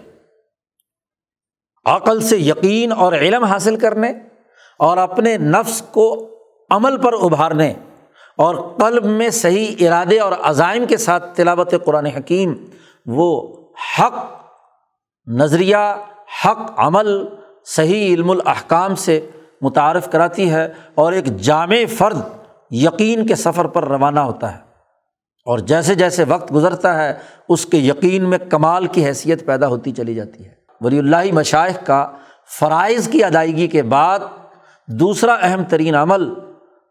عقل سے یقین اور علم حاصل کرنے اور اپنے نفس کو عمل پر ابھارنے اور قلب میں صحیح ارادے اور عزائم کے ساتھ تلاوت قرآن حکیم، وہ حق نظریہ، حق عمل صحیح علم الاحکام سے متعارف کراتی ہے اور ایک جامع فرد یقین کے سفر پر روانہ ہوتا ہے۔ اور جیسے جیسے وقت گزرتا ہے، اس کے یقین میں کمال کی حیثیت پیدا ہوتی چلی جاتی ہے۔ ولی اللہ مشائق کا فرائض کی ادائیگی کے بعد دوسرا اہم ترین عمل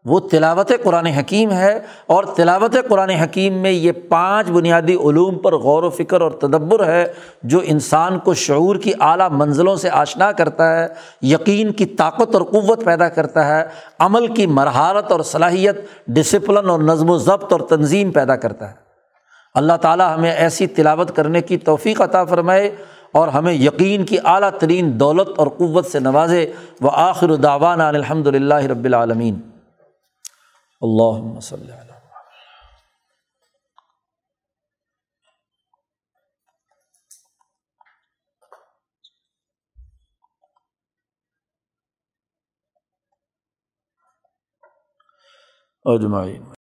وہ تلاوت قرآن حکیم ہے اور تلاوت قرآن حکیم میں یہ پانچ بنیادی علوم پر غور و فکر اور تدبر ہے جو انسان کو شعور کی اعلیٰ منزلوں سے آشنا کرتا ہے، یقین کی طاقت اور قوت پیدا کرتا ہے، عمل کی مرحالت اور صلاحیت ڈسپلن اور نظم و ضبط اور تنظیم پیدا کرتا ہے۔ اللہ تعالیٰ ہمیں ایسی تلاوت کرنے کی توفیق عطا فرمائے اور ہمیں یقین کی اعلیٰ ترین دولت اور قوت سے نوازے۔ وہ آخر داوان الحمد للہ رب العالمین۔ اللہ وسلم اجمعین.